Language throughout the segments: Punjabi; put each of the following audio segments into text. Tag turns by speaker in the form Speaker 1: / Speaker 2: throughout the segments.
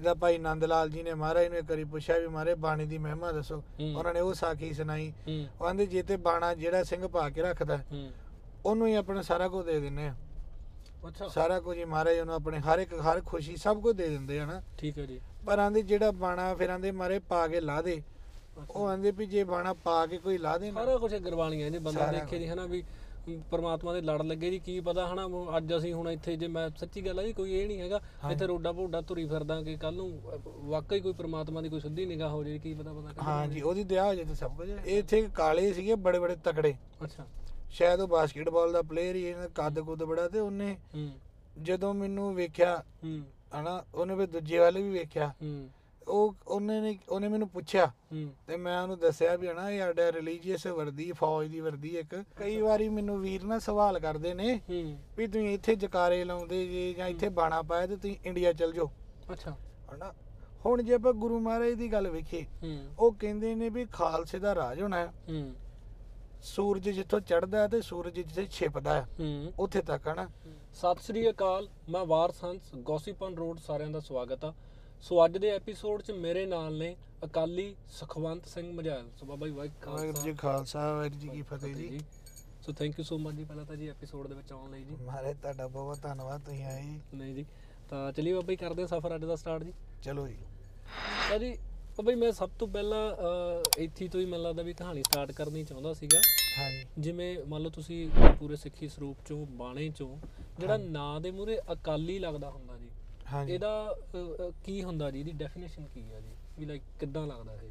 Speaker 1: ਇਹਦਾ ਭਾਈ ਨੰਦ ਲਾਲ ਜੀ ਨੇ ਮਹਾਰਾਜ ਨੂੰ ਇੱਕ ਵਾਰੀ ਪੁੱਛਿਆ ਵੀ ਮਾਰੇ ਬਾਣੀ ਦੀ ਮਹਿਮਾ ਦੱਸੋ। ਉਹਨਾਂ ਨੇ ਉਹ ਸਾਖੀ ਸੁਣਾਈ। ਉਹ ਕਹਿੰਦੇ ਜੇ ਤੇ ਬਾਣਾ ਜਿਹੜਾ ਸਿੰਘ ਪਾ ਕੇ ਰੱਖਦਾ ਉਹਨੂੰ ਹੀ ਆਪਣਾ ਸਾਰਾ ਕੁਝ ਦੇ ਦਿੰਨੇ ਆ।
Speaker 2: ਅੱਛਾ।
Speaker 1: ਸਾਰਾ ਕੁਝ ਹੀ ਮਹਾਰਾਜ ਉਹਨੂੰ ਆਪਣੇ ਹਰ ਇੱਕ ਹਰ ਖੁਸ਼ੀ ਸਭ ਕੁਝ ਦੇ ਦਿੰਦੇ ਆ ਨਾ।
Speaker 2: ਠੀਕ ਹੈ ਜੀ।
Speaker 1: ਪਰ ਆਂਦੇ ਜਿਹੜਾ ਬਾਣਾ ਫਿਰ ਆਂਦੇ ਮਾਰੇ ਪਾ ਕੇ ਲਾ ਦੇ। ਉਹ ਆਂਦੇ ਵੀ ਜੇ ਬਾਣਾ ਪਾ ਕੇ ਕੋਈ ਲਾ ਦੇ ਨਾ।
Speaker 2: ਸਾਰਾ ਕੁਝ ਗੁਰਬਾਣੀਆਂ ਜੀ ਬੰਦਾ ਦੇਖੇ ਜੀ ਹਨਾ ਵੀ ਪਰਮਾਤਮਾ ਦੇ ਲੜ ਲੱਗੇ ਜੀ ਕੀ ਪਤਾ ਹਨਾ ਅੱਜ ਅਸੀਂ ਹੁਣ ਇੱਥੇ ਜੇ ਮੈਂ ਸੱਚੀ ਗੱਲ ਆ ਜੀ ਕੋਈ ਇਹ ਨਹੀਂ ਹੈਗਾ ਇੱਥੇ ਰੋਡਾ ਭੋਡਾ ਤੁਰੀ ਫਿਰਦਾ ਕਿ ਕੱਲ ਨੂੰ ਵਾਕਈ ਕੋਈ ਪਰਮਾਤਮਾ ਦੀ ਕੋਈ ਸਿੱਧੀ ਨਿਗਾਹ ਹੋ ਜੇ ਕੀ ਪਤਾ ਕਿੱਥੇ
Speaker 1: ਹਾਂ ਜੀ ਉਹਦੀ ਦਇਆ ਹੋ ਜੇ ਤੇ ਸਭ ਕੁਝ। ਇੱਥੇ ਕਾਲੇ ਸੀਗੇ ਬੜੇ ਬੜੇ ਤਕੜੇ।
Speaker 2: ਅੱਛਾ।
Speaker 1: ਸ਼ਾਇਦ ਉਹ ਬਾਸਕਟਬਾਲ ਦਾ ਪਲੇਅਰ ਹੀ ਇਹਨਾਂ ਕੱਦ ਕੁੱਦ ਬੜਾ ਤੇ ਉਹਨੇ ਜਦੋਂ ਮੈਨੂੰ ਵੇਖਿਆ ਹਨਾ ਉਹਨੇ ਵੀ ਦੂਜੇ ਵਾਲੇ ਵੀ ਵੇਖਿਆ।
Speaker 2: ਹੂੰ।
Speaker 1: ਉਹ ਉਹਨੇ ਨੇ ਉਹਨੇ ਮੈਨੂੰ ਪੁੱਛਿਆ ਤੇ ਮੈਂ ਉਹਨੂੰ ਦੱਸਿਆ ਵੀ ਹਨਾ ਇਹ ਸਾਡਾ ਰਿਲੀਜੀਅਸ ਵਰਦੀ ਫੌਜ ਦੀ ਵਰਦੀ ਇੱਕ। ਕਈ ਵਾਰੀ ਮੈਨੂੰ ਵੀਰ ਨਾ ਸਵਾਲ ਕਰਦੇ ਨੇ ਵੀ ਤੁਸੀਂ ਇੱਥੇ ਜਕਾਰੇ ਲਾਉਂਦੇ ਜੇ ਜਾਂ ਇੱਥੇ ਬਾਣਾ ਪਾਇਆ ਤੇ ਤੁਸੀਂ ਇੰਡੀਆ ਚਲ ਜਾਓ।
Speaker 2: ਅੱਛਾ।
Speaker 1: ਹਨਾ? ਹੁਣ ਜੇ ਆਪਾਂ ਗੁਰੂ ਮਹਾਰਾਜ ਦੀ ਗੱਲ ਵੇਖੀਏ
Speaker 2: ਹੂੰ।
Speaker 1: ਉਹ ਕਹਿੰਦੇ ਨੇ ਵੀ ਖਾਲਸੇ ਦਾ ਰਾਜ ਹੋਣਾ ਹੈ। ਸੂਰਜ ਜਿੱਥੋਂ ਚੜ੍ਹਦਾ ਹੈ ਤੇ ਸੂਰਜ ਜਿੱਥੇ ਛਿਪਦਾ ਉੱਥੇ ਤੱਕ ਹਨਾ?
Speaker 2: ਸਤਿ ਸ੍ਰੀ ਅਕਾਲ ਮੈਂ ਵਾਰਸ ਹੰਸ ਗੋਸੀਪਨ ਰੋਡ ਸਾਰਿਆਂ ਦਾ ਸਵਾਗਤ ਆ। ਸੋ ਅੱਜ ਦੇ ਐਪੀਸੋਡ 'ਚ ਮੇਰੇ ਨਾਲ ਨੇ ਅਕਾਲੀ ਸੁਖਵੰਤ ਸਿੰਘ ਮਝੈਲ। ਸੋ ਬਾਬਾ ਜੀ ਵਾਹਿਗੁਰੂ
Speaker 1: ਵਾਹਿਗੁਰੂ ਜੀ ਖਾਲਸਾ ਵਾਹਿਗੁਰੂ ਜੀ ਕੀ ਫਤਿਹ ਜੀ।
Speaker 2: So thank you so much ਜੀ ਪਹਿਲਾਂ ਤਾਂ ਜੀ ਐਪੀਸੋਡ ਦੇ ਵਿੱਚ ਆਉਣ ਲਈ ਜੀ।
Speaker 1: ਮਹਾਰਾਜ ਤੁਹਾਡਾ ਬਹੁਤ ਧੰਨਵਾਦ ਤੁਸੀਂ ਆਏ
Speaker 2: ਨਹੀਂ ਜੀ ਤਾਂ ਚਲਿਏ ਬਾਬਾ ਜੀ ਕਰਦੇ ਹਾਂ ਸਫ਼ਰ ਅੱਜ ਦਾ ਸਟਾਰਟ ਜੀ।
Speaker 1: ਚਲੋ ਜੀ।
Speaker 2: ਤਾਂ ਜੀ ਬਾਬਾ ਜੀ ਮੈਂ ਸਭ ਤੋਂ ਪਹਿਲਾਂ ਇੱਥੇ ਤੋਂ ਹੀ ਮੈਨੂੰ ਲੱਗਦਾ ਵੀ ਕਹਾਣੀ ਸਟਾਰਟ ਕਰਨੀ ਚਾਹੁੰਦਾ ਸੀਗਾ।
Speaker 1: ਹਾਂਜੀ।
Speaker 2: ਜਿਵੇਂ ਮੰਨ ਲਓ ਤੁਸੀਂ ਪੂਰੇ ਸਿੱਖੀ ਸਰੂਪ ਚੋਂ ਬਾਣੇ ਚੋਂ ਜਿਹੜਾ ਨਾਂ ਦੇ ਮੂਰੇ ਅਕਾਲੀ ਲੱਗਦਾ ਹੁੰਦਾ ਜੀ
Speaker 1: ਹਾਂਜੀ।
Speaker 2: ਇਹਦਾ ਅਹ, ਅਹ, ਕੀ ਹੁੰਦਾ ਜੀ? ਇਹਦੀ ਡੈਫੀਨੇਸ਼ਨ ਕੀ ਹੈ ਜੀ? ਵੀ ਲਾਈਕ ਕਿੱਦਾਂ ਲੱਗਦਾ ਇਹ?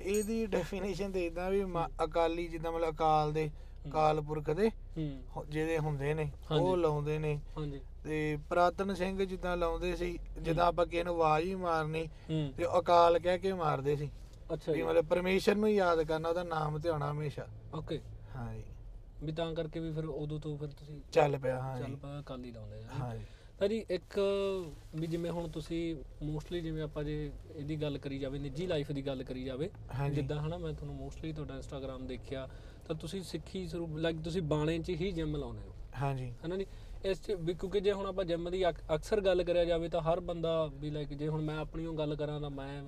Speaker 1: ਇਹਦੀ ਡੈਫੀਨੇਸ਼ਨ ਤੇ ਇਦਾਂ ਵੀ ਮਾ- ਅਕਾਲੀ ਜਿੱਦਾਂ ਮਤਲਬ ਅਕਾਲ ਦੇ ਅਕਾਲ ਪੁਰਖ ਦੇ
Speaker 2: ਹੂੰ।
Speaker 1: ਹੋ- ਜਿਹੜੇ ਹੁੰਦੇ ਨੇ
Speaker 2: ਹਾਂਜੀ।
Speaker 1: ਉਹ ਲਾਉਂਦੇ ਨੇ।
Speaker 2: ਹਾਂਜੀ।
Speaker 1: ਤੇ ਪ੍ਰਾਤਨ ਸਿੰਘ ਜਿੱਦਾਂ ਲਾਉਂਦੇ ਸੀ ਜਿੱਦਾਂ ਆਪਾਂ ਕਿਸੇ ਨੂੰ ਆਵਾਜ਼ ਹੀ ਮਾਰਨੀ
Speaker 2: ਹੂੰ।
Speaker 1: ਤੇ ਉਹ ਅਕਾਲ ਕਹਿ ਕੇ ਮਾਰਦੇ ਸੀ।
Speaker 2: ਅੱਛਾ
Speaker 1: ਵੀ
Speaker 2: ਜੀ।
Speaker 1: ਮਤਲਬ ਪਰਮੇਸ਼ਰ ਨੂੰ ਯਾਦ ਕਰਨਾ ਉਹਦਾ ਨਾਮ ਤੇ ਆਉਣਾ ਹਮੇਸ਼ਾ।
Speaker 2: ਓਕੇ।
Speaker 1: ਹਾਂਜੀ।
Speaker 2: ਵੀ ਤਾਂ ਕਰਕੇ ਵੀ ਫਿਰ ਉਦੋਂ ਤੋਂ ਫਿਰ ਤੁਸੀਂ
Speaker 1: ਚੱਲ ਪਿਆ
Speaker 2: ਚੱਲ
Speaker 1: ਹਾਂਜੀ
Speaker 2: ਪਾ ਅਕਾਲੀ ਲਾਉਂਦੇ ਆ।
Speaker 1: ਹਾਂਜੀ।
Speaker 2: ਤਾਂ ਜੀ ਇੱਕ ਵੀ ਜਿਵੇਂ ਹੁਣ ਤੁਸੀਂ ਮੋਸਟਲੀ ਜਿਵੇਂ ਆਪਾਂ ਜੇ ਇਹਦੀ ਗੱਲ ਕਰੀ ਜਾਵੇ ਨਿੱਜੀ ਲਾਈਫ ਦੀ ਗੱਲ ਕਰੀ ਜਾਵੇ ਜਿੱਦਾਂ ਹਨਾ ਮੈਂ ਤੁਹਾਨੂੰ ਮੋਸਟਲੀ ਤੁਹਾਡਾ ਇੰਸਟਾਗ੍ਰam ਦੇਖਿਆ ਤਾਂ ਤੁਸੀਂ ਸਿੱਖੀ ਸਰੂਪ ਲਾਈਕ ਤੁਸੀਂ ਬਾਣੇ 'ਚ ਹੀ ਜਿਮ ਲਾਉਂਦੇ ਹੋ।
Speaker 1: ਹਾਂਜੀ।
Speaker 2: ਹਨਾ ਜੀ? ਇਸ 'ਚ ਵੀ ਕਿਉਂਕਿ ਜੇ ਹੁਣ ਆਪਾਂ ਜਿਮ ਦੀ ਅਕ- ਅਕਸਰ ਗੱਲ ਕਰਿਆ ਜਾਵੇ ਤਾਂ ਹਰ ਬੰਦਾ ਵੀ ਲਾਈਕ ਜੇ ਹੁਣ ਮੈਂ ਆਪਣੀ ਉਹ ਗੱਲ ਕਰਾਂ ਤਾਂ ਮੈਂ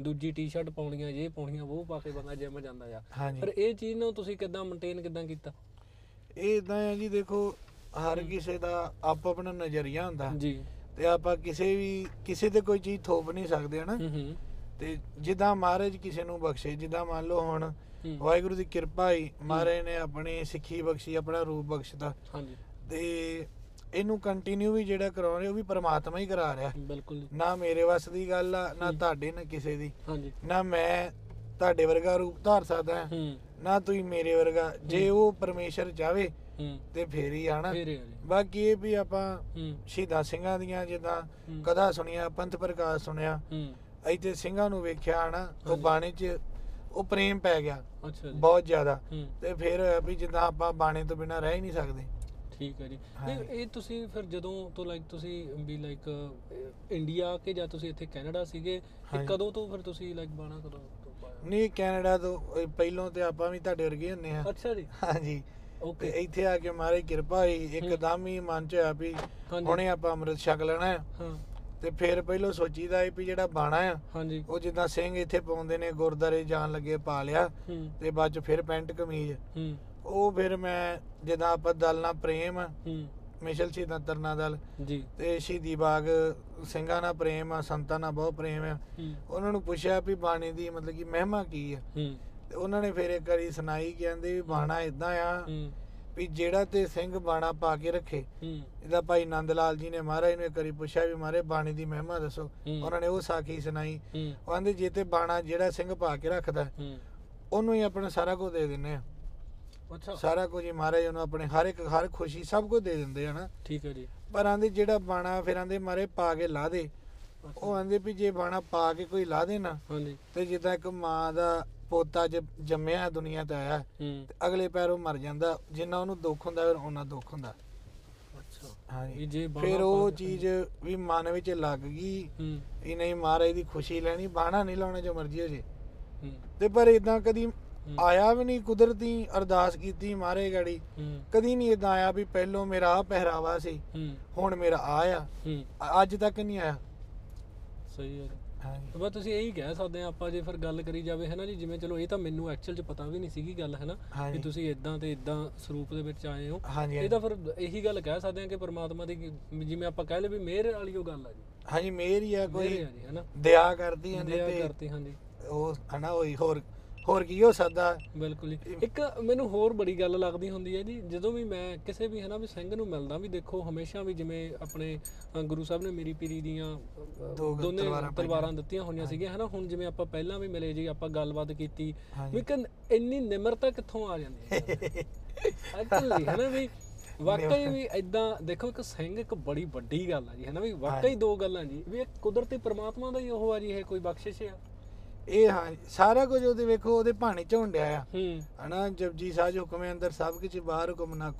Speaker 2: ਦੂਜੀ ਟੀ-ਸ਼ਰਟ ਪਾਉਣੀਆਂ ਇਹ ਪਾਉਣੀਆਂ ਉਹ ਪਾ ਕੇ ਬੰਦਾ ਜਿਮ ਜਾਂਦਾ ਆ। ਪਰ ਇਹ ਚੀਜ਼ ਨੂੰ ਤੁਸੀਂ ਕਿੱਦਾਂ ਮੇਨਟੇਨ ਕਿੱਦਾਂ ਕੀਤਾ?
Speaker 1: ਇਹ ਇਦਾਂ ਹੈ ਜੀ ਦੇਖੋ ਹਰ ਕਿਸੇ ਦਾ ਆਪ ਆਪਣਾ ਨਜ਼ਰੀਆ ਹੁੰਦਾ।
Speaker 2: ਜੀ।
Speaker 1: ਤੇ ਆਪਾਂ ਕਿਸੇ ਵੀ ਕਿਸੇ ਤੇ ਕੋਈ ਚੀਜ਼ ਥੋਪ ਨਹੀਂ ਸਕਦੇ ਹਨਾ? ਤੇ ਜਿੱਦਾਂ ਮਹਾਰਾਜ ਕਿਸੇ ਨੂੰ ਬਖਸ਼ੇ ਜਿੱਦਾਂ ਮੰਨ ਲਓ ਹੁਣ। ਵਾਹਿਗੁਰੂ ਦੀ ਕਿਰਪਾ ਹੀ। ਮਹਾਰਾਜ ਨੇ ਆਪਣੀ ਸਿੱਖੀ ਬਖਸ਼ੀ ਆਪਣਾ ਰੂਪ ਬਖਸ਼ਦਾ
Speaker 2: ਹਾਂਜੀ।
Speaker 1: ਤੇ ਇਹਨੂੰ ਕੰਟੀਨਿਊ ਵੀ ਜਿਹੜਾ ਕਰਾਉਣ ਰਿਹਾ ਉਹ ਵੀ ਪ੍ਰਮਾਤਮਾ ਹੀ ਕਰਾ ਰਿਹਾ।
Speaker 2: ਬਿਲਕੁਲ
Speaker 1: ਨਾ ਮੇਰੇ ਵੱਸ ਦੀ ਗੱਲ ਆ ਨਾ ਤੁਹਾਡੇ ਨਾ ਕਿਸੇ ਦੀ।
Speaker 2: ਹਾਂਜੀ।
Speaker 1: ਨਾ ਮੈਂ ਤੁਹਾਡੇ ਵਰਗਾ ਰੂਪ ਧਾਰ ਸਕਦਾ। ਹੂੰ। ਨਾ ਤੁਸੀਂ ਮੇਰੇ ਵਰਗਾ। ਜੇ ਉਹ ਪਰਮੇਸ਼ਰ ਚਾਵੇ
Speaker 2: ਹੂੰ।
Speaker 1: ਤੇ ਫੇਰ ਹੀ ਆਣਾ
Speaker 2: ਫੇਰ ਇਹ ਆ ਜੀ।
Speaker 1: ਬਾਕੀ ਇਹ ਵੀ ਆਪਾਂ
Speaker 2: ਹੂੰ।
Speaker 1: ਸ਼ਹੀਦਾਂ ਸਿੰਘਾਂ ਦੀਆਂ ਜਿੱਦਾਂ
Speaker 2: ਹੂੰ।
Speaker 1: ਕਥਾ ਸੁਣੀਆਂ ਪੰਥ ਪ੍ਰਕਾਸ਼ ਸੁਣਿਆ।
Speaker 2: ਹੂੰ।
Speaker 1: ਇੱਥੇ ਸਿੰਘਾਂ ਨੂੰ ਵੇਖਿਆ ਹਨਾ ਉਹ
Speaker 2: ਹਾਂਜੀ।
Speaker 1: ਬਾਣੇ 'ਚ ਉਹ ਪ੍ਰੇਮ ਪੈ ਗਿਆ।
Speaker 2: ਅੱਛਾ ਜੀ।
Speaker 1: ਬਹੁਤ ਜ਼ਿਆਦਾ।
Speaker 2: ਹੂੰ।
Speaker 1: ਤੇ ਫਿਰ ਹੋਇਆ ਵੀ ਜਿੱਦਾਂ ਆਪਾਂ ਬਾਣੇ ਤੋਂ ਬਿਨਾ ਰਹਿ ਹੀ ਨਹੀਂ ਸਕਦੇ।
Speaker 2: ਠੀਕ ਹੈ ਜੀ।
Speaker 1: ਹਾਂਜੀ।
Speaker 2: ਨਹੀਂ ਇਹ ਤੁਸੀਂ ਫਿਰ ਜਦੋਂ ਤੋਂ ਲਾਈਕ ਤੁਸੀਂ ਵੀ ਲਾਈਕ ਇੰਡੀਆ ਕੇ ਜਾਂ ਤੁਸੀਂ ਇੱਥੇ ਕੈਨੇਡਾ ਸੀਗੇ ਇਹ
Speaker 1: ਹਾਂਜੀ।
Speaker 2: ਕਦੋਂ ਤੋਂ ਫਿਰ ਤੁਸੀਂ ਲਾਈਕ ਬਾਣਾ ਕਦੋਂ ਤੋਂ ਪਾਇਆ?
Speaker 1: ਨਹੀਂ ਕੈਨੇਡਾ ਤੋਂ ਅਹ ਪਹਿਲੋਂ ਤੇ ਆਪਾਂ ਵੀ ਤੁਹਾਡੇ ਵਰਗੇ ਹੁੰਨੇ ਆ
Speaker 2: ਅੱਛਾ ਜੀ।
Speaker 1: ਹਾਂਜੀ। ਤੇ
Speaker 2: ਓਕੇ
Speaker 1: ਇੱਥੇ ਆ ਕੇ ਮਾਰੇ ਕਿਰਪਾ ਹੋਈ ਇੱਕਦਮ ਹੀ ਮਨ ਚ ਹੋਇਆ ਵੀ। ਹੁਣੇ ਆਪਾਂ ਅੰਮ੍ਰਿਤ ਛਕ ਲੈਣਾ ਹੈ।
Speaker 2: ਹਾਂ।
Speaker 1: ਤੇ ਫਿਰ ਪਹਿਲੋਂ ਸੋਚੀਦਾ ਹੈ ਵੀ ਜਿਹੜਾ ਬਾਣਾ ਆ
Speaker 2: ਹਾਂਜੀ।
Speaker 1: ਉਹ ਜਿੱਦਾਂ ਸਿੰਘ ਇੱਥੇ ਪਾਉਂਦੇ ਨੇ ਗੁਰਦਾਰੇ ਜਾਣ ਲੱਗੇ ਪਾ ਲਿਆ ਤੇ ਬਾਅਦ ਚ ਫਿਰ ਪੈਂਟ ਕਮੀਜ਼।
Speaker 2: ਹੂੰ।
Speaker 1: ਉਹ ਫਿਰ ਮੈਂ ਜਿੱਦਾਂ ਆਪਾਂ ਦਲ ਨਾਲ ਪ੍ਰੇਮ ਆ,
Speaker 2: ਹੂੰ।
Speaker 1: ਮਿਸ਼ਲ ਸ਼ਹੀਦਾਂ ਤਰਨਾ ਦਲ
Speaker 2: ਜੀ।
Speaker 1: ਤੇ ਸ਼ਹੀਦੀ ਬਾਗ ਸਿੰਘਾਂ ਨਾਲ ਪ੍ਰੇਮ ਆ ਸੰਤਾਂ ਨਾਲ ਬਹੁਤ ਪ੍ਰੇਮ ਆ। ਉਹਨਾਂ ਨੂੰ ਪੁੱਛਿਆ ਵੀ ਬਾਣੀ ਦੀ ਮਤਲਬ ਕਿ ਮਹਿਮਾ ਕੀ ਆ?
Speaker 2: ਹੂੰ।
Speaker 1: ਤੇ ਉਹਨਾਂ ਨੇ ਫਿਰ ਇੱਕ ਵਾਰੀ ਸੁਣਾਈ ਕਹਿੰਦੇ ਵੀ ਬਾਣਾ ਇਦਾਂ ਆ ਵੀ ਜਿਹੜਾ ਤੇ ਸਿੰਘ ਬਾਣਾ ਪਾ ਕੇ ਰੱਖੇ। ਇਹਦਾ ਭਾਈ ਨੰਦ ਲਾਲ ਜੀ ਨੇ ਮਹਾਰਾਜ ਨੂੰ ਇੱਕ ਵਾਰੀ ਪੁੱਛਿਆ ਵੀ ਮਾਰੇ ਬਾਣੀ ਦੀ ਮਹਿਮਾ ਦੱਸੋ। ਉਹਨਾਂ ਨੇ ਉਹ ਸਾਖੀ ਸੁਣਾਈ। ਉਹ ਕਹਿੰਦੇ ਜੇ ਤੇ ਬਾਣਾ ਜਿਹੜਾ ਸਿੰਘ ਪਾ ਕੇ ਰੱਖਦਾ ਉਹਨੂੰ ਹੀ ਆਪਣਾ ਸਾਰਾ ਕੁਝ ਦੇ ਦਿੰਨੇ ਆ।
Speaker 2: ਅੱਛਾ।
Speaker 1: ਸਾਰਾ ਕੁਝ ਹੀ ਮਹਾਰਾਜ ਉਹਨੂੰ ਆਪਣੇ ਹਰ ਇੱਕ ਹਰ ਖੁਸ਼ੀ ਸਭ ਕੁਝ ਦੇ ਦਿੰਦੇ ਆ ਨਾ।
Speaker 2: ਠੀਕ ਹੈ ਜੀ।
Speaker 1: ਪਰ ਆਂਦੇ ਜਿਹੜਾ ਬਾਣਾ ਫਿਰ ਆਂਦੇ ਮਾਰੇ ਪਾ ਕੇ ਲਾ ਦੇ। ਉਹ ਆਂਦੇ ਵੀ ਜੇ ਬਾਣਾ ਪਾ ਕੇ ਕੋਈ ਲਾ ਦੇ ਨਾ
Speaker 2: ਹਾਂਜੀ।
Speaker 1: ਤੇ ਜਿੱਦਾਂ ਇੱਕ ਮਾਂ ਦਾ ਪੋਤਾ ਜ ਜੰਮਿਆ ਦੁਨੀਆ ਤੇ ਆਇਆ
Speaker 2: ਹੂੰ
Speaker 1: ਤੇ ਅਗਲੇ ਪੈਰ ਉਹ ਮਰ ਜਾਂਦਾ ਜਿੰਨਾ ਉਹਨੂੰ ਦੁੱਖ ਹੁੰਦਾ ਫਿਰ ਉਹਨਾਂ ਦੁੱਖ ਹੁੰਦਾ।
Speaker 2: ਅੱਛਾ। ਵੀ
Speaker 1: ਹਾਂਜੀ
Speaker 2: ਜੇ ਬਾਣਾ
Speaker 1: ਫਿਰ ਉਹ
Speaker 2: ਪਾ
Speaker 1: ਚੀਜ਼ ਵੀ ਮਨ ਵਿੱਚ ਲੱਗ ਗਈ
Speaker 2: ਹੂੰ।
Speaker 1: ਵੀ ਨਹੀਂ ਮਹਾਰਾਜ ਦੀ ਖੁਸ਼ੀ ਲੈਣੀ ਬਾਣਾ ਨਹੀਂ ਲਾਉਣਾ ਜੋ ਮਰਜ਼ੀ ਹੋ ਜੇ।
Speaker 2: ਹੂੰ।
Speaker 1: ਤੇ ਪਰ ਇਦਾਂ ਕਦੀ ਆਇਆ ਵੀ ਨਹੀਂ ਕੁਦਰਤੀ ਅਰਦਾਸ ਕੀਤੀ ਮਾਰੇ ਗੜੀ।
Speaker 2: ਹੂੰ।
Speaker 1: ਕਦੀ ਨਹੀਂ ਇਦਾਂ ਆਇਆ ਵੀ ਪਹਿਲੋਂ ਮੇਰਾ ਆ ਪਹਿਰਾਵਾ ਸੀ
Speaker 2: ਹੂੰ।
Speaker 1: ਹੁਣ ਮੇਰਾ ਆ ਆ।
Speaker 2: ਹੂੰ।
Speaker 1: ਅੱਜ ਤੱਕ ਨਹੀਂ ਆਇਆ।
Speaker 2: ਸਹੀ ਹੈ ਬਸ ਤੁਸੀਂ ਇਹੀ ਕਹਿ ਸਕਦੇ ਆ ਆਪਾਂ ਜੇ ਫਿਰ ਗੱਲ ਕਰੀ ਜਾਵੇ ਹੈ ਨਾ ਜੀ ਜਿਵੇਂ ਚਲੋ ਇਹ ਤਾਂ ਮੈਨੂੰ ਐਕਚੁਅਲ ਚ ਪਤਾ ਵੀ ਨਹੀਂ ਸੀਗੀ ਗੱਲ ਹੈ ਨਾ
Speaker 1: ਹਾਂਜੀ।
Speaker 2: ਤੁਸੀਂ ਇਦਾਂ ਤੇ ਇਦਾਂ ਸਰੂਪ ਦੇ ਵਿੱਚ ਆਏ ਹੋ। ਇਹ ਤਾਂ ਫਿਰ ਇਹੀ ਗੱਲ ਕਹਿ ਸਕਦੇ ਆ ਕਿ ਪਰਮਾਤਮਾ ਦੀ ਕੀ- ਜਿਵੇਂ ਆਪਾਂ ਕਹਿ ਲਏ ਵੀ ਮਿਹਰ ਵਾਲੀ ਉਹ ਗੱਲ ਆ ਜੀ।
Speaker 1: ਹਾਂਜੀ ਮੇਰ ਹੀ ਆ
Speaker 2: ਮਿਹਰ
Speaker 1: ਕੋਈ
Speaker 2: ਹੈ
Speaker 1: ਦਇਆ ਕਰਦੀ
Speaker 2: ਦਇਆ
Speaker 1: ਤੇ
Speaker 2: ਕਰਤੀ ਹਾਂਜੀ।
Speaker 1: ਉਹ ਹਨਾ ਹੋਈ ਹੋਰ ਹੋਰ ਕੀ ਹੋ ਸਕਦਾ?
Speaker 2: ਬਿਲਕੁਲ ਜੀ। ਇੱਕ ਮੈਨੂੰ ਹੋਰ ਬੜੀ ਗੱਲ ਲੱਗਦੀ ਹੁੰਦੀ ਹੈ ਜੀ ਜਦੋਂ ਵੀ ਮੈਂ ਕਿਸੇ ਵੀ ਹਨਾ ਵੀ ਸਿੰਘ ਨੂੰ ਮਿਲਦਾ ਵੀ ਦੇਖੋ ਹਮੇਸ਼ਾ ਵੀ ਜਿਵੇਂ ਆਪਣੇ ਗੁਰੂ ਸਾਹਿਬ ਨੇ ਮੇਰੀ ਪੀਰੀ ਦੀਆਂ ਦੋਨੇ
Speaker 1: ਤਲਵਾਰਾਂ
Speaker 2: ਦਿੱਤੀਆਂ ਹੋਈਆਂ ਸੀਗੀਆਂ ਹਨਾ ਹੁਣ ਜਿਵੇਂ ਆਪਾਂ ਪਹਿਲਾਂ ਵੀ ਮਿਲੇ ਜੀ ਆਪਾਂ ਗੱਲਬਾਤ ਕੀਤੀ ਵੀ ਕਿ ਇੰਨੀ ਨਿਮਰਤਾ ਕਿੱਥੋਂ ਆ ਜਾਂਦੀ ਹੈ? ਐਕਚੁਅਲੀ ਹੈ ਨਾ ਵੀ ਵਾਕਈ ਵੀ ਇਦਾਂ ਦੇਖੋ ਇੱਕ ਸਿੰਘ ਇੱਕ ਬੜੀ ਵੱਡੀ ਗੱਲ ਆ ਜੀ ਹੈ ਨਾ ਵੀ ਵਾਕਈ ਦੋ ਗੱਲਾਂ ਜੀ ਵੀ ਇਹ ਕੁਦਰਤੀ ਪ੍ਰਮਾਤਮਾ ਦਾ ਹੀ ਉਹ ਆ ਜੀ ਇਹ ਕੋਈ ਬਖਸ਼ਿਸ਼ ਆ।
Speaker 1: ਇਹ ਹਾਂ ਸਾਰਾ ਕੁਝ ਉਹਦੇ ਵੇਖੋ ਉਹਦੇ ਭਾਣੇ ਚ ਹੁੰਦਿਆ ਆ। ਹਨਾ ਜਪਜੀ ਸਾਜ ਹੁਕਮੇ ਅੰਦਰ ਸਭ ਕੁਝ ਬਾਹਰ ਹੁਕਮ ਨਾ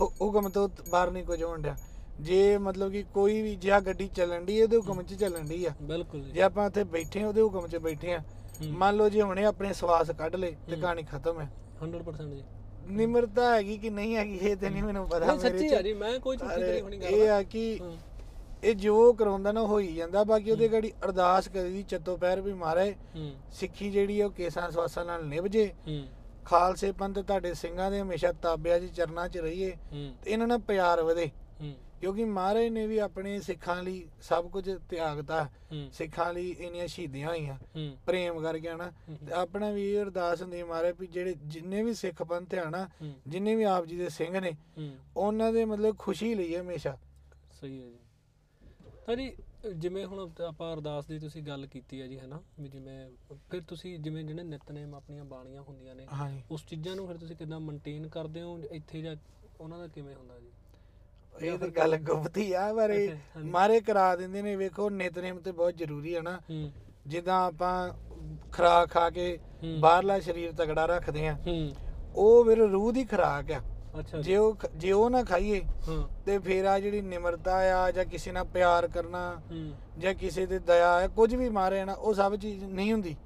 Speaker 2: ਹੁ-
Speaker 1: ਹੁਕਮ ਤੋਂ ਬਾਹਰ ਨਹੀਂ ਕੁਝ ਹੋਣ ਡਿਆ। ਜੇ ਮਤਲਬ ਕਿ ਕੋਈ ਵੀ ਜੇ ਆਹ ਗੱਡੀ ਚੱਲਣ ਦੀ ਇਹਦੇ ਹੁਕਮ 'ਚ ਚੱਲਣ ਦੀ ਆ।
Speaker 2: ਬਿਲਕੁਲ ਜੀ।
Speaker 1: ਆਪਾਂ ਇੱਥੇ ਬੈਠੇ ਉਹਦੇ ਹੁਕਮ 'ਚ ਬੈਠੇ ਆ। ਮੰਨ ਲਓ ਜੇ ਹੁਣੇ ਆਪਣੇ ਸਵਾਸ ਕੱਢ ਲਏ ਤੇ। ਕਹਾਣੀ ਖਤਮ ਹੈ
Speaker 2: 100% ਜੀ।
Speaker 1: ਨਿਮਰਤਾ ਹੈਗੀ ਕਿ ਨਹੀਂ ਹੈਗੀ ਇਹ ਤੇ ਨਹੀਂ ਮੈਨੂੰ ਪਤਾ
Speaker 2: ਨਹੀਂ
Speaker 1: ਮੇਰੇ
Speaker 2: ਸੱਚੀ। ਆ ਜੀ ਮੈਂ ਕੋਈ ਝੂਠੀ ਕਰੀ ਹੋਣੀ ਗੱਲ
Speaker 1: ਇਹ ਆ ਕਿ ਇਹ ਜੋ ਕਰਾਉਂਦਾ ਨਾ ਹੋ ਹੀ ਜਾਂਦਾ ਬਾਕੀ ਉਹਦੇ ਗਾੜੀ ਅਰਦਾਸ ਕਰੀ ਦੀ ਚੱਤੋ ਪੈਰ ਵੀ ਮਾਰੇ।
Speaker 2: ਹੂੰ।
Speaker 1: ਸਿੱਖੀ ਜਿਹੜੀ ਉਹ ਕੇਸਾਂ ਸਵਾਸਾਂ ਨਾਲ ਨਿਭ ਜੇ
Speaker 2: ਹੂੰ।
Speaker 1: ਖਾਲਸੇ ਪੰਥ ਤੁਹਾਡੇ ਸਿੰਘਾਂ ਦੇ ਹਮੇਸ਼ਾ ਤਾਬਿਆ ਜੀ ਚਰਨਾਂ 'ਚ ਰਹੀਏ।
Speaker 2: ਹੂੰ।
Speaker 1: ਤੇ ਇਹਨਾਂ ਨਾਲ ਪਿਆਰ ਵਧੇ।
Speaker 2: ਹੂੰ।
Speaker 1: ਕਿਉਂਕਿ ਮਹਾਰਾਜ ਨੇ ਵੀ ਆਪਣੇ ਸਿੱਖਾਂ ਲਈ ਸਭ ਕੁਝ ਤਿਆਗਤਾ
Speaker 2: ਹੂੰ।
Speaker 1: ਸਿੱਖਾਂ ਲਈ ਇੰਨੀਆਂ ਸ਼ਹੀਦੀਆਂ ਹੋਈਆਂ।
Speaker 2: ਹੂੰ।
Speaker 1: ਪ੍ਰੇਮ ਕਰਕੇ ਨਾ
Speaker 2: ਹੂੰ,
Speaker 1: ਤੇ ਆਪਣਾ ਵੀ ਅਰਦਾਸ ਹੁੰਦੀ ਮਹਾਰਾਜ ਵੀ ਜਿਹੜੇ ਜਿੰਨੇ ਵੀ ਸਿੱਖ ਪੰਥ ਆ ਨਾ
Speaker 2: ਹੂੰ।
Speaker 1: ਜਿੰਨੇ ਵੀ ਆਪ ਜੀ ਦੇ ਸਿੰਘ ਨੇ
Speaker 2: ਹੂੰ।
Speaker 1: ਉਹਨਾਂ ਦੇ ਮਤਲਬ ਖੁਸ਼ੀ ਲਈ ਹਮੇਸ਼ਾ।
Speaker 2: ਸਹੀ ਹੈ ਜੀ। ਤਾਂ ਜੀ ਜਿਵੇਂ ਹੁਣ ਆਪਾਂ ਅਰਦਾਸ ਦੀ ਤੁਸੀਂ ਗੱਲ ਕੀਤੀ ਹੈ ਜੀ ਹੈਨਾ ਵੀ ਜਿਵੇਂ ਫਿਰ ਤੁਸੀਂ ਜਿਵੇਂ ਜਿਹੜੇ ਨਿਤਨੇਮ ਆਪਣੀਆਂ ਬਾਣੀਆਂ ਹੁੰਦੀਆਂ ਨੇ
Speaker 1: ਹਾਂਜੀ
Speaker 2: ਉਸ ਚੀਜ਼ਾਂ ਨੂੰ ਫਿਰ ਤੁਸੀਂ ਕਿੱਦਾਂ ਮੇਨਟੇਨ ਕਰਦੇ ਹੋ? ਇੱਥੇ ਜਾਂ ਉਹਨਾਂ ਦਾ ਕਿਵੇਂ ਹੁੰਦਾ ਜੀ?
Speaker 1: ਇਹ ਤਾਂ ਗੱਲ ਗੁਪਤੀ ਆ ਪਰ ਇਹ
Speaker 2: ਹਾਂਜੀ।
Speaker 1: ਮਾਰੇ ਕਰਾ ਦਿੰਦੇ ਨੇ ਵੇਖੋ ਨਿਤਨੇਮ ਤੇ ਬਹੁਤ ਜ਼ਰੂਰੀ ਹੈ ਨਾ। ਜਿੱਦਾਂ ਆਪਾਂ ਖੁਰਾਕ ਖਾ ਕੇ। ਬਾਹਰਲਾ ਸਰੀਰ ਤਗੜਾ ਰੱਖਦੇ ਆ ਉਹ ਫਿਰ ਰੂਹ ਦੀ ਖੁਰਾਕ ਆ।
Speaker 2: ਅੱਛਾ ਜੀ।
Speaker 1: ਉਹ ਖ- ਜੇ ਉਹ ਨਾ ਖਾਈਏ
Speaker 2: ਹਾਂ।
Speaker 1: ਤੇ ਫਿਰ ਆ ਜਿਹੜੀ ਨਿਮਰਤਾ ਆ ਜਾਂ ਕਿਸੇ ਨਾਲ ਪਿਆਰ ਕਰਨਾ
Speaker 2: ਹੂੰ।
Speaker 1: ਜਾਂ ਕਿਸੇ ਤੇ ਦਇਆ ਹੈ ਕੁਝ ਵੀ ਮਾਰੇ ਨਾ ਉਹ ਸਭ ਚੀਜ਼ ਨਹੀਂ ਹੁੰਦੀ।